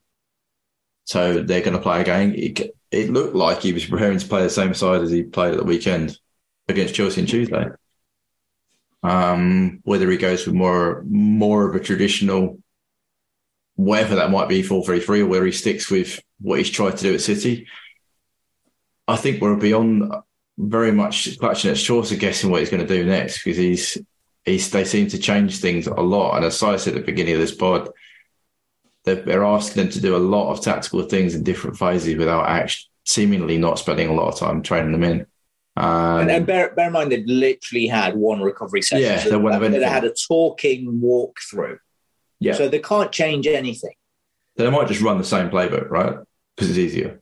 So they're going to play again. It, it looked like he was preparing to play the same side as he played at the weekend against Chelsea on Tuesday. Um, whether he goes with more more of a traditional, whatever that might be, four three three, or whether he sticks with what he's tried to do at City, I think we're beyond very much clutching at straws of guessing what he's going to do next because he's he's they seem to change things a lot. And as I said at the beginning of this pod, they're, they're asking them to do a lot of tactical things in different phases without actually seemingly not spending a lot of time training them in. Um, And, and bear, bear in mind, they've literally had one recovery session. Yeah, So they won't have they anything. had a talking walkthrough. yeah, So they can't change anything. they might just run the same playbook, right? Because it's easier.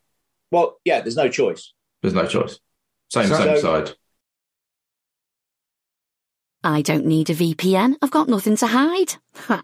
Well, yeah, there's no choice. There's no choice. Same So- same side. I don't need a VPN. I've got nothing to hide. Ha.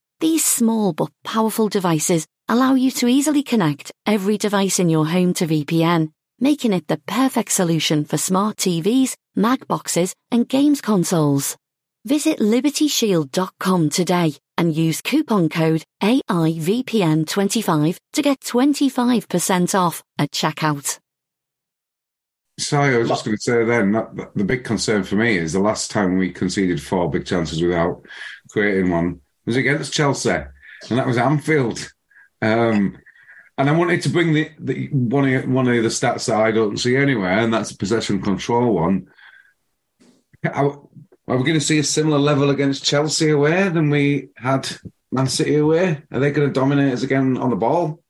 These small but powerful devices allow you to easily connect every device in your home to VPN, making it the perfect solution for smart TVs, Mac boxes, and games consoles. Visit libertyshield.com today and use coupon code AIVPN25 to get 25% off at checkout. Sorry, I was just going to say then that, the big concern for me is the last time we conceded four big chances without creating one was against Chelsea, and that was Anfield. Um, and I wanted to bring the, the one of one of the stats that I don't see anywhere, and that's the possession control one. Are, are we going to see a similar level against Chelsea away than we had Man City away? Are they going to dominate us again on the ball?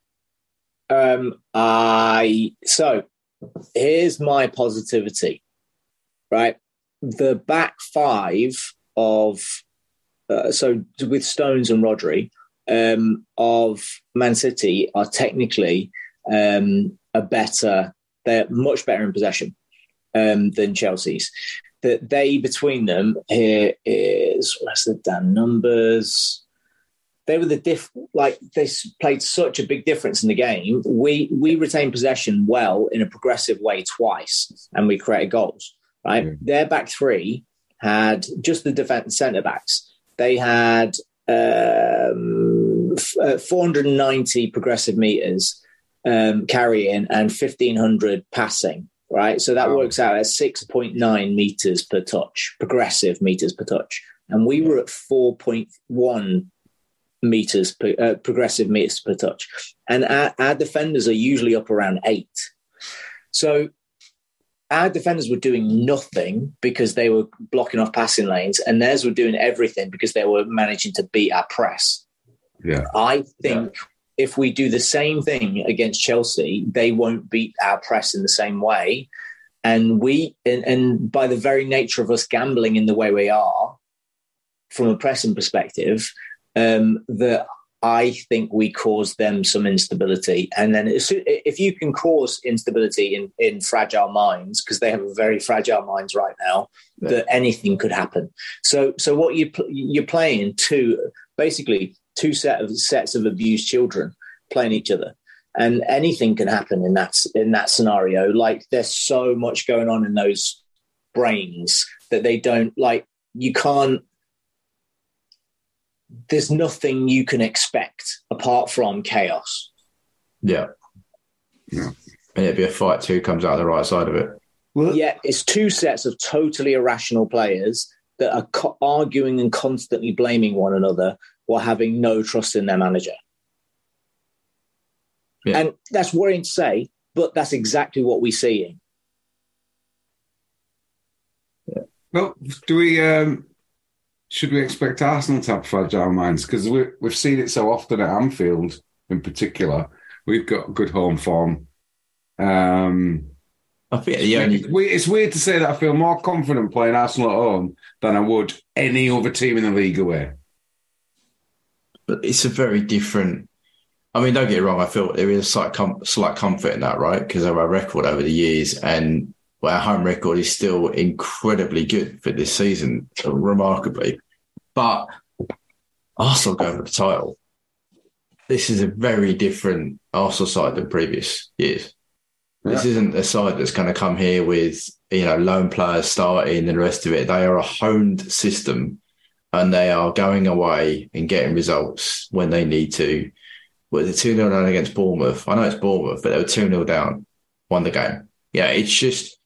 Um, I so here's my positivity. Right, the back five of uh, so with Stones and Rodri um, of Man City are technically um, a better. They're much better in possession um, than Chelsea's. That they between them here is what's the damn numbers? They were the diff like they played such a big difference in the game. We we retained possession well in a progressive way twice, and we created goals. Right, Yeah. their back three had just the defense centre backs. They had um, f- uh, 490 progressive meters um, carrying and 1500 passing. Right, so that Wow. works out at 6.9 meters per touch, progressive meters per touch, and we were at 4.1 meters per, uh, progressive meters per touch, and our, our defenders are usually up around eight. So our defenders were doing nothing because they were blocking off passing lanes, and theirs were doing everything because they were managing to beat our press. Yeah. I think if we do the same thing against Chelsea, they won't beat our press in the same way. And we, and, and by the very nature of us gambling in the way we are, from a pressing perspective, um, that I think we cause them some instability. And then if you can cause instability in, in fragile minds, because they have very fragile minds right now, yeah. that anything could happen. So, so what you you're playing two basically two set of sets of abused children playing each other, and anything can happen in that in that scenario. Like there's so much going on in those brains that they don't like. You can't there's nothing you can expect apart from chaos. Yeah. Yeah. And it'd be a fight too comes out the right side of it. Well, yeah, it's two sets of totally irrational players that are co- arguing and constantly blaming one another while having no trust in their manager. Yeah. And that's worrying to say, but that's exactly what we're seeing. Yeah. Well, do we um, should we expect Arsenal to have fragile minds? Because we've seen it so often at Anfield, in particular. We've got good home form. Um, I think only... it's weird to say that I feel more confident playing Arsenal at home than I would any other team in the league away. But it's a very different. I mean, don't get it wrong. I feel there is a slight, com- slight comfort in that, right? Because of our record over the years, and well, our home record is still incredibly good for this season, remarkably. But Arsenal going for the title. This is a very different Arsenal side than previous years. Yeah. This isn't a side that's going to come here with you know lone players starting and the rest of it. They are a honed system, and they are going away and getting results when they need to. With the two 0 down against Bournemouth. I know it's Bournemouth, but they were two 0 down, won the game. Yeah, it's just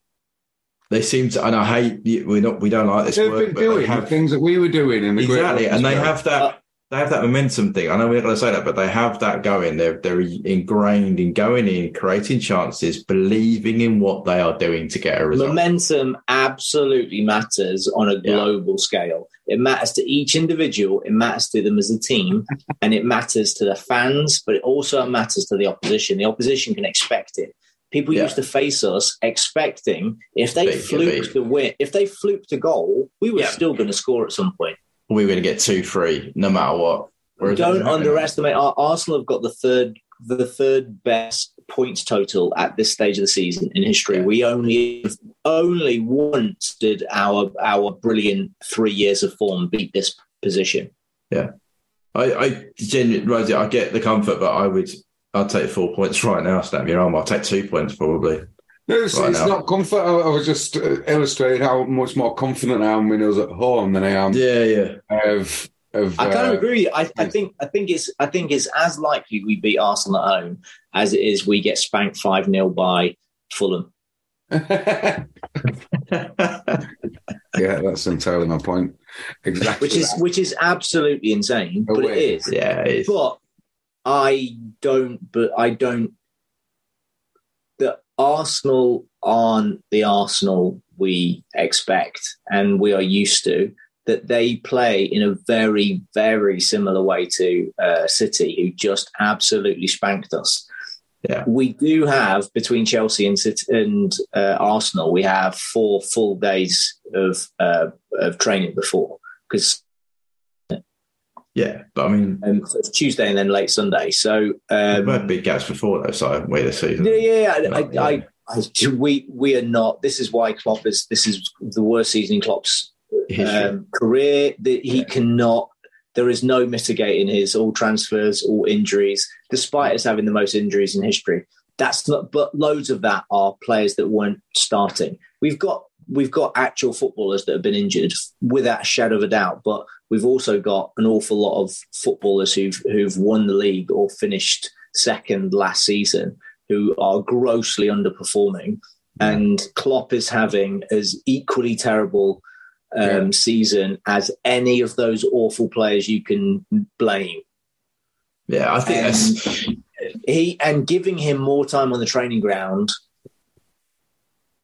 they seem to, and I hate we not we don't like this. They've word, been doing have, things that we were doing in the exactly, and they have that they have that momentum thing. I know we're not going to say that, but they have that going. They're they're ingrained in going in, creating chances, believing in what they are doing to get a result. Momentum absolutely matters on a global yeah. scale. It matters to each individual. It matters to them as a team, and it matters to the fans. But it also matters to the opposition. The opposition can expect it. People yeah. used to face us expecting if they big, fluked the win, if they fluked a goal, we were yeah. still going to score at some point. We were going to get two, three, no matter what. Whereas Don't underestimate. Our, Arsenal have got the third, the third best points total at this stage of the season in history. Yeah. We only, only once did our our brilliant three years of form beat this position. Yeah, I, I genuinely, Rhodesy, I get the comfort, but I would I'd take four points right now, stamp your arm. I'll take two points probably. No, it's, right it's not comfort. I, I, was just uh, illustrating how much more confident I am when I was at home than I am. Yeah, yeah. Of, of, I kind of uh, agree. I, I, think I think it's I think it's as likely we beat Arsenal at home as it is we get spanked five 0 by Fulham. <laughs> yeah, that's entirely my point. Exactly. Which is that. which is absolutely insane, but it is. Yeah, it is. But I don't, but I don't. The Arsenal aren't the Arsenal we expect and we are used to. That they play in a very, very similar way to uh, City, who just absolutely spanked us. Yeah. We do have between Chelsea and and uh, Arsenal, we have four full days of uh, of training before because yeah, but I mean, um, so it's Tuesday and then late Sunday. So um, we had big gaps before though. So way this season. Yeah, yeah. yeah. I, I, I, we we are not. This is why Klopp is. This is the worst season in Klopp's um, career. That he yeah. cannot. There is no mitigating his all transfers, all injuries, despite us having the most injuries in history. That's not. But loads of that are players that weren't starting. We've got we've got actual footballers that have been injured without a shadow of a doubt, but we've also got an awful lot of footballers who've who've won the league or finished second last season who are grossly underperforming. And Klopp is having as equally terrible um, yeah. season as any of those awful players you can blame. Yeah, I think and that's he and giving him more time on the training ground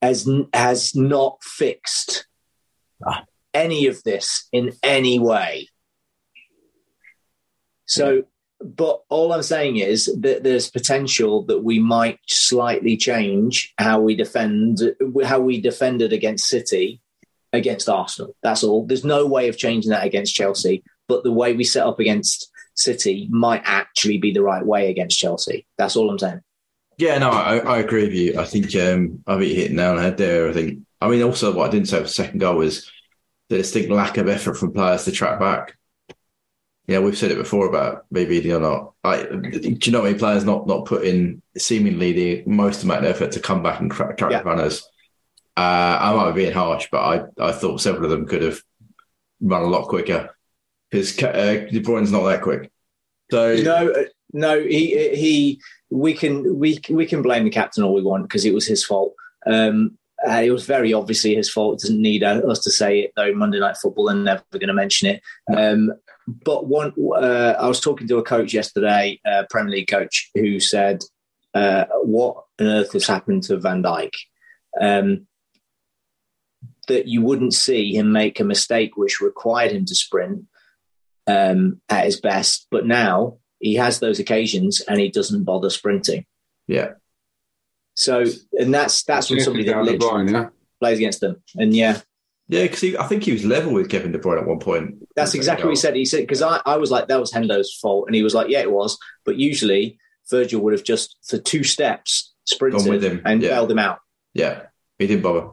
has has not fixed any of this in any way. So but all I'm saying is that there's potential that we might slightly change how we defend, how we defended against City, against Arsenal. That's all. There's no way of changing that against Chelsea, but the way we set up against City might actually be the right way against Chelsea. That's all I'm saying. Yeah, no, I, I agree with you. I think um, I think you hit nail on the head there. I think. I mean, also what I didn't say for the second goal was the distinct lack of effort from players to track back. Yeah, we've said it before about maybe or not. I, do you know many players not not put in seemingly the most amount of effort to come back and crack, crack Yeah. runners? Uh, I might be being harsh, but I, I thought several of them could have run a lot quicker because uh, De Bruyne's not that quick. So No, uh, no, he he. We can we we can blame the captain all we want because it was his fault. Um, uh, it was very obviously his fault. It doesn't need uh, us to say it though. Monday Night Football, they're never going to mention it. Um, but one, uh, I was talking to a coach yesterday, uh, Premier League coach, who said, uh, "What on earth has happened to Van Dijk?" Um, that you wouldn't see him make a mistake which required him to sprint um, at his best, but now he has those occasions and he doesn't bother sprinting. yeah, So, and that's that's when somebody that literally yeah. plays against them. And yeah, yeah, because I think he was level with Kevin De Bruyne at one point. that's exactly what he said. He said because I, I was like that was Hendo's fault, and he was like, yeah, it was. But usually Virgil would have just for two steps sprinted Gone with him, and yeah. bailed him out. Yeah, he didn't bother.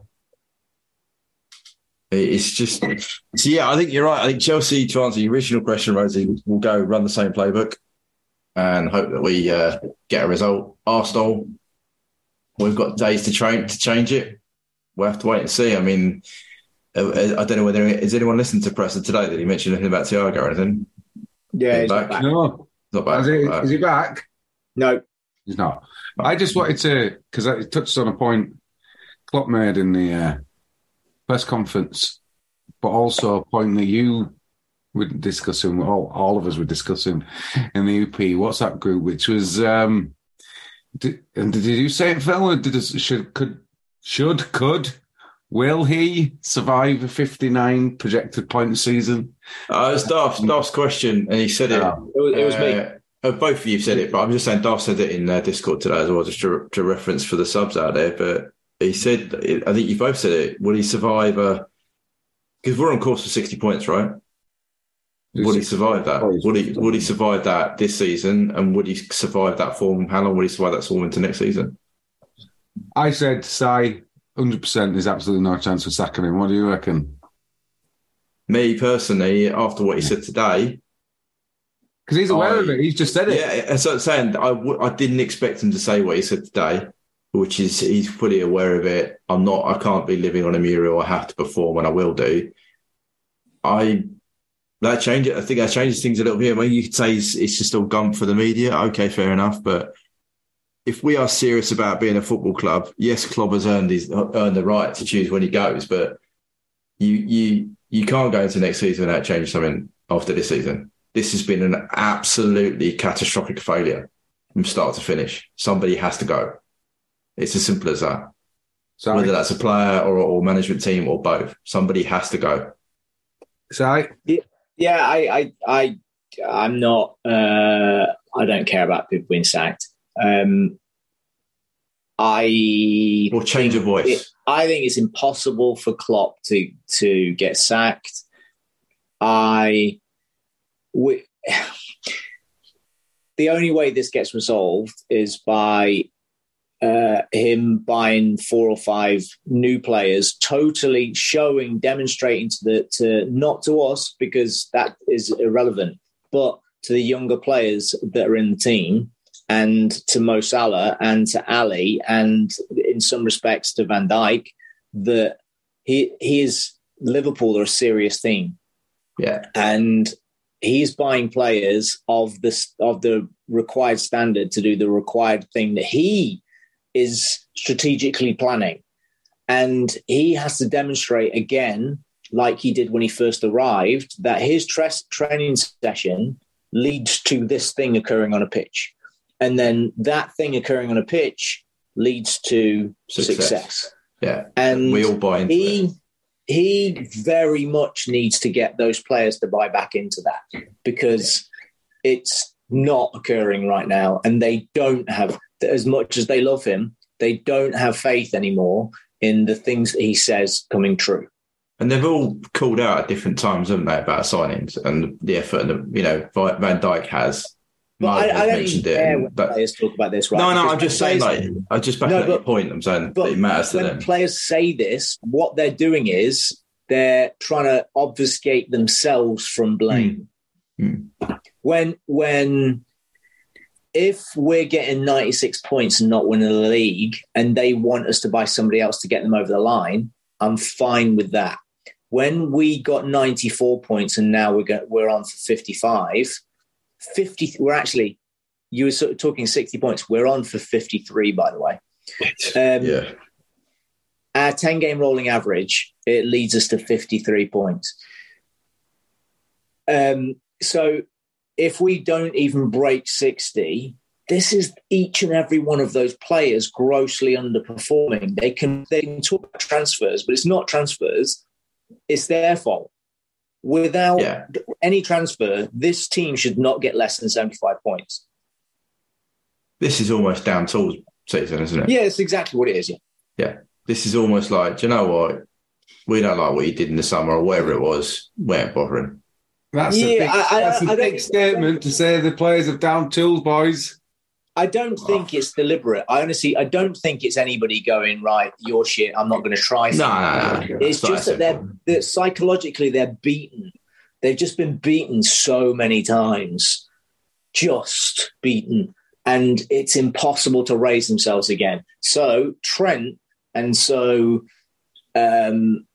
It's just, so yeah, I think you're right. I think Chelsea, to answer your original question, Rhodesy, will go run the same playbook and hope that we uh, get a result. Arsenal, we've got days to train to change it. We'll have to wait and see. I mean, uh, I don't know whether is anyone listening to Preston today that he mentioned anything about Thiago or anything. Yeah, he's back. not back. No, Not bad. is he, Uh, is he back? no, He's not. I just wanted to because I touched on a point Klopp made in the uh, press conference, but also a point that you were discussing. All, all of us were discussing in the UP WhatsApp group, which was. Um, did, and did you say it, Phil? Or did it, should could should could will he survive a fifty nine projected point season? uh, it's Darth's, Darth's question, and he said it. Yeah. it was, it was me. Uh, uh, both of you said it, but I'm just saying Darth said it in uh, Discord today as well, just to, to reference for the subs out there. But he said, I think you both said it. Will he survive? a? Because we're on course for 60 points, right? Would he survive that? Oh, would he? Would he survive that this season? And would he survive that form? How long would he survive that form into next season? I said, "Si, hundred percent. There's absolutely no chance of sacking him." What do you reckon? Me personally, after what he said today, Because he's aware I- of it. He's just said it. Yeah, so I'm saying I w- I didn't expect him to say what he said today, which is he's fully aware of it. I'm not. I can't be living on a muriel. I have to perform, and I will do. I that changes. I think that changes things a little bit. I mean, you could say it's, it's just all gone for the media. Okay, fair enough. But if we are serious about being a football club, yes, Klopp has earned his earned the right to choose when he goes, but you you you can't go into next season without changing something after this season. This has been an absolutely catastrophic failure from start to finish. Somebody has to go. It's as simple as that. Si, Whether that's a player or, or management team or both, somebody has to go. Si, Yeah, I, I, I, I'm not. Uh, I don't care about people being sacked. Um, I Or change of voice. it- I think it's impossible for Klopp to to get sacked. I, we, <sighs> the only way this gets resolved is by uh, him buying four or five new players, totally showing, demonstrating to the to not to us because that is irrelevant, but to the younger players that are in the team and to Mo Salah and to Ali and in some respects to Van Dijk that he he is Liverpool are a serious team Yeah. and he's buying players of this of the required standard to do the required thing that he is strategically planning and he has to demonstrate again like he did when he first arrived that his training session leads to this thing occurring on a pitch and then that thing occurring on a pitch leads to Success. success, Yeah. and we all buy into he it. he very much needs to get those players to buy back into that because it's not occurring right now, and they don't have as much as they love him. They don't have faith anymore in the things that he says coming true. And they've all called out at different times, haven't they, about signings and the effort that you know Van Dijk has. But I, I don't mentioned even it, care when that- players talk about this, right? no, no, Because I'm just saying, like, I just back No, up your point. I'm saying But it matters to when them. players say this, what they're doing is they're trying to obfuscate themselves from blame. Mm. When when if we're getting 96 points and not winning the league and they want us to buy somebody else to get them over the line, I'm fine with that. When we got 94 points and now we're go, we're on for 55, 50 we're actually you were sort of talking 60 points. We're on for 53 by the way. Um, yeah, our 10 game rolling average, it leads us to 53 points. Um, so if we don't even break 60, this is each and every one of those players grossly underperforming. They can they can talk about transfers, but it's not transfers, it's their fault. Without Yeah. any transfer, this team should not get less than 75 points. this is almost down tools season, isn't it? Yeah, it's exactly what it is. Yeah. yeah. This is almost like, do you know what? We don't like what you did in the summer or whatever it was. We ain't bothering. That's a Yeah, big, I- I- that's a I big statement to say the players have down tools, boys. I don't think it's deliberate. I honestly, I don't think it's anybody going right. Your shit. I'm not going to try. No, no, no. It's just that they're, that psychologically they're beaten. They've just been beaten so many times, just beaten, and it's impossible to raise themselves again. So Trent and so um,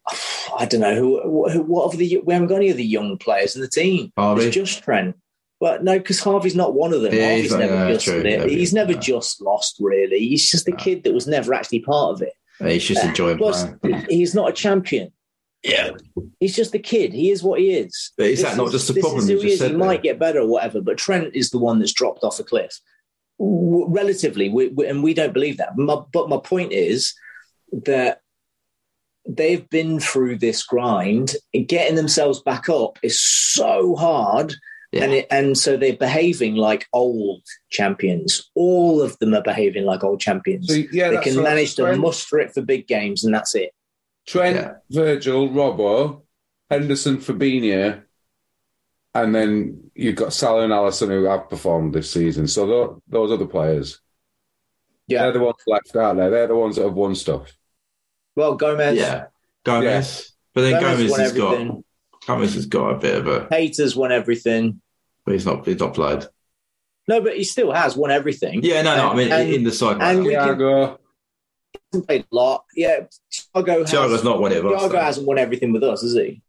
I don't know who, who what of the we haven't got any of the young players in the team. Harvey? It's just Trent. But no, because Harvey's not one of them. Yeah, Harvey's he's not- never yeah, just true. it. He's never yeah. just lost. Really, he's just a kid that was never actually part of it. He's just uh, enjoying Plus, playing. he's not a champion. Yeah. He's just a kid. He is what he is. But is This that not just the this problem Is you he just is. said He might get better or whatever, but Trent is the one that's dropped off a cliff. W- Relatively, we, we, and we don't believe that. My, but my point is that they've been through this grind. Getting themselves back up is so hard. Yeah. And, it, and so they're behaving like old champions. All of them are behaving like old champions. So, yeah, they can what- manage to Trent, muster it for big games, and that's it. Trent Yeah. Virgil, Robbo, Henderson, Fabinho, and then you've got Salah and Alisson who have performed this season. So tho- those other players. Yeah. They're the ones left, aren't they? They're the ones that have won stuff. Well, Gomez, Yeah. Gomez. But then Gomez Gomez won has got. Gomez has got a bit of a Haters won everything. but he's not he's not played. No, but he still has won everything. Yeah, no, no, I mean And- in the side and we Thiago, hasn't played a lot. Yeah, Thiago, has, Thiago's not won it, but Thiago hasn't won everything with us, has he?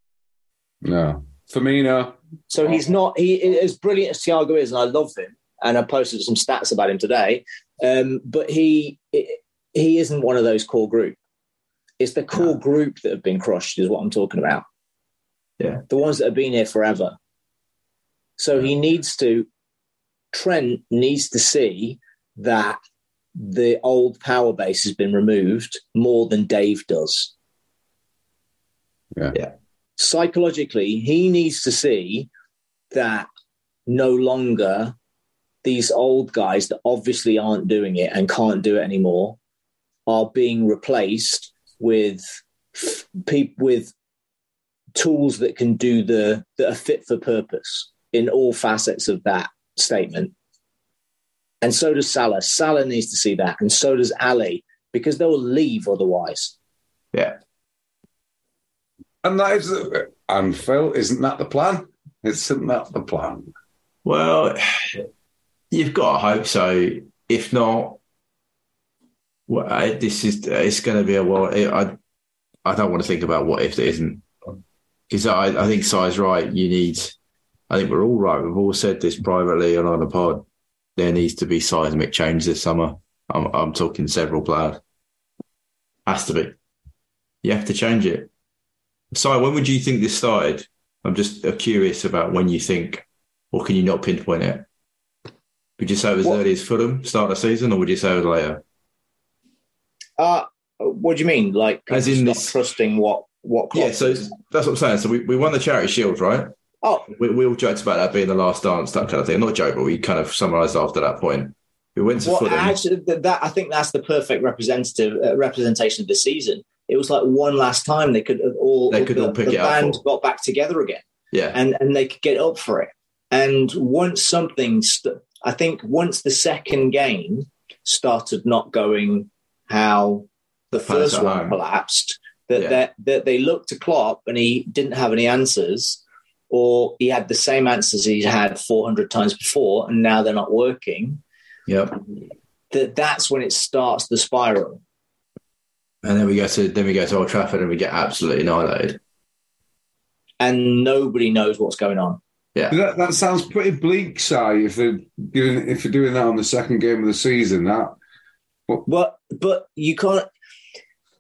no. Firmino, So he's not. He as brilliant as Thiago is, and I love him. And I posted some stats about him today. Um, but he he isn't one of those core group. It's the core group that have been crushed, is what I'm talking about. Yeah. the ones that have been here forever. So he needs to. Trent needs to see that the old power base has been removed more than Dave does. Yeah. Yeah. Psychologically, he needs to see that no longer these old guys that obviously aren't doing it and can't do it anymore are being replaced with people with tools that can do the that are fit for purpose in all facets of that statement. And so does Salah. Salah needs to see that, and so does Ali, because they'll leave otherwise. Yeah. and that is, and Phil, isn't that the plan? Isn't that the plan? Well, you've got to hope so. If not, well, I- this is it's going to be a while. I I don't want to think about what if it isn't because I, I think Si's right. You need. I think we're all right. We've all said this privately and on the pod. There needs to be seismic change this summer. I'm I'm talking several players. Has to be. You have to change it. Si, when would you think this started? I'm just uh, curious about when you think, or can you not pinpoint it? Would you say it was What- early as Fulham start of the season, or would you say it was later? Uh, what do you mean? Like, As in this- trusting what what? Yeah, so that's what I'm saying. So we, we won the Charity Shield, right? Oh, we, we all joked about that being the last dance, that kind of thing. Not joke, but we kind of summarised after that point. We went to well, Fulham. actually, that I think that's the perfect representative uh, representation of the season. It was like one last time they could have all They could the, all pick the it up band for- got back together again. yeah, and and they could get up for it. And once something, st- I think, once the second game started not going how the Palace first one home. collapsed, that Yeah. that that they looked to Klopp and he didn't have any answers, or he had the same answers he'd had four hundred times before, and now they're not working. yep. That that's when it starts the spiral. And then we go to then we go to Old Trafford and we get absolutely annihilated. And nobody knows what's going on. Yeah, that, that sounds pretty bleak, Si. If they're doing if you're doing that on the second game of the season, that But but you can't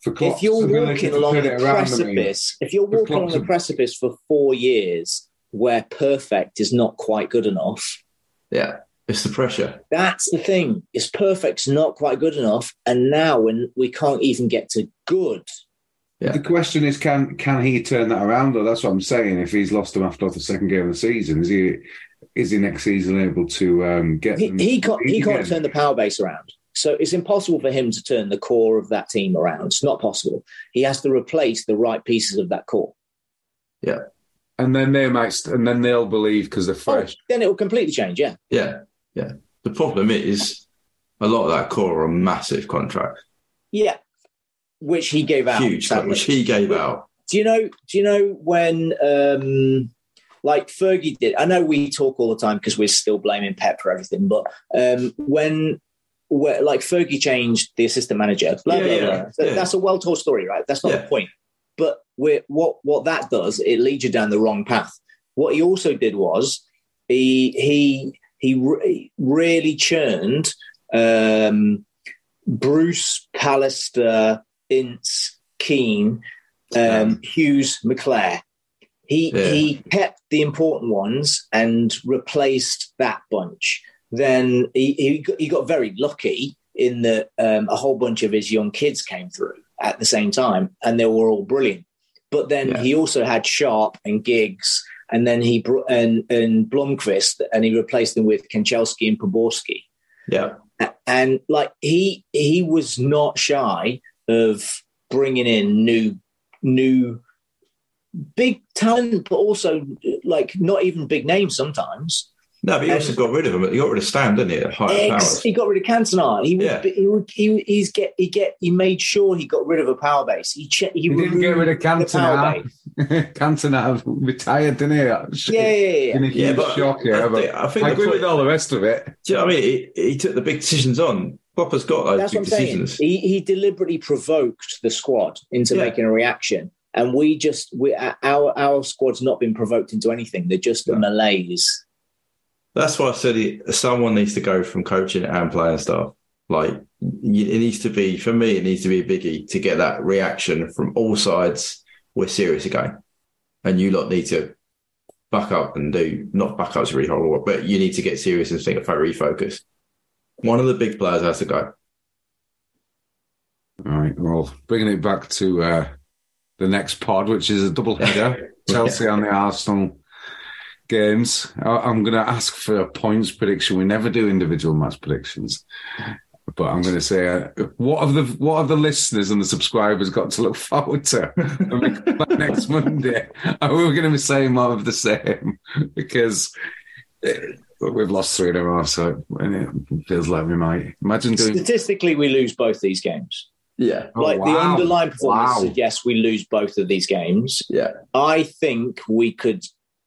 for Klopp's if you're walking to along the it around, precipice, if you're walking along Klopp's the precipice for four years where perfect is not quite good enough, Yeah, it's the pressure. that's the thing. Is perfect's not quite good enough, and now when we can't even get to good, The question is, can can he turn that around? Or that's what I'm saying. If he's lost them after the second game of the season, is he is he next season able to um, get he, them? he can't he can't turn the power base around. So it's impossible for him to turn the core of that team around. It's not possible. He has to replace the right pieces of that core. Yeah. And then they might, st- and then they'll believe because they're Oh, fresh. then it will completely change. Yeah. Yeah, yeah. The problem is a lot of that core are massive contracts. Yeah. Which he gave out. huge, sadly. which he gave out. Do you know? Do you know when, um, like Fergie did? I know we talk all the time because we're still blaming Pep for everything, but um, when, where, like Fergie changed the assistant manager, blah Yeah, blah yeah, blah. So yeah. That's a well-told story, right? That's not the point. But what what that does, it leads you down the wrong path. What he also did was he he he re- really churned um, Bruce Pallister, Ince, Keane, um, Hughes, McClair. He he kept the important ones and replaced that bunch. Then he he got, he got very lucky in that um, a whole bunch of his young kids came through at the same time, and they were all brilliant. But then Yeah. he also had Sharpe and Giggs, and then he brought and and Blomqvist, and he replaced them with Kanchelski and Poborsky Yeah, and like he he was not shy of bringing in new new big talent but also like not even big names sometimes no, but he um, also And- got rid of him. He got rid of Stam, didn't he? At higher Ex- he got rid of Cantona. He would, Yeah. he would he he's get he get he made sure he got rid of a power base. He che- he, He didn't get rid of removed the Cantona. <laughs> Cantona retired, didn't he? Oh, yeah, yeah, yeah. In a yeah. huge Yeah, but shock, I but think- I think I agree point- with all the rest of it. Do you know what I mean? He, he took the big decisions on. Popper's got those That's big what I'm saying. decisions. He, he deliberately provoked the squad into Yeah. making a reaction, and we just we our our squad's not been provoked into anything. They're just a No. malaise. That's why I said he, someone needs to go from coaching and playing staff. Like it needs to be for me. It needs to be a biggie to get that reaction from all sides. We're serious again, and you lot need to back up and do not back up's really horrible, but you need to get serious and think about refocus. One of the big players has to go. All right. Well, bringing it back to uh, the next pod, which is a double header <laughs> Chelsea and the Arsenal games. I- I'm going to ask for a points prediction. We never do individual match predictions. But I'm going to say, uh, what have the what have the listeners and the subscribers got to look forward to <laughs> when we come back next Monday? Are we going to be saying more of the same? <laughs> Because uh, we've lost three in a row, so it feels like we might imagine doing. Statistically, we lose both these games. Yeah, Oh, like the underlying performance Wow. suggests we lose both of these games. yeah. I think we could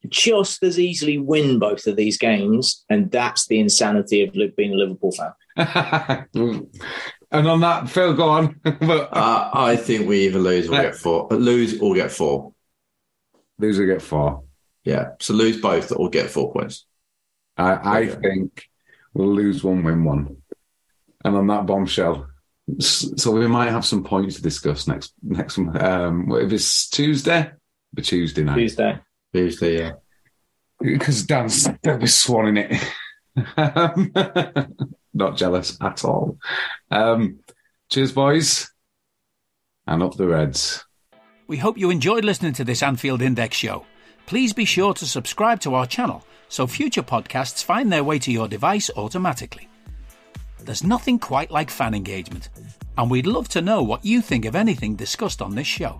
just as easily win both of these games, and that's the insanity of being a Liverpool fan. <laughs> and on that, Phil, go on. <laughs> but Uh, I think we either lose or get four. Lose or get four. loser get four. Yeah. So lose both or get four points. I, I Okay. think we'll lose one, win one. And on that bombshell, so we might have some points to discuss next next. One. Um, if it's Tuesday? The Tuesday night Tuesday. Who's the uh, because Dan's they'll be swanning it. Um, <laughs> Not jealous at all. Um, cheers, boys, and up the Reds. We hope you enjoyed listening to this Anfield Index show. Please be sure to subscribe to our channel so future podcasts find their way to your device automatically. There's nothing quite like fan engagement, and we'd love to know what you think of anything discussed on this show.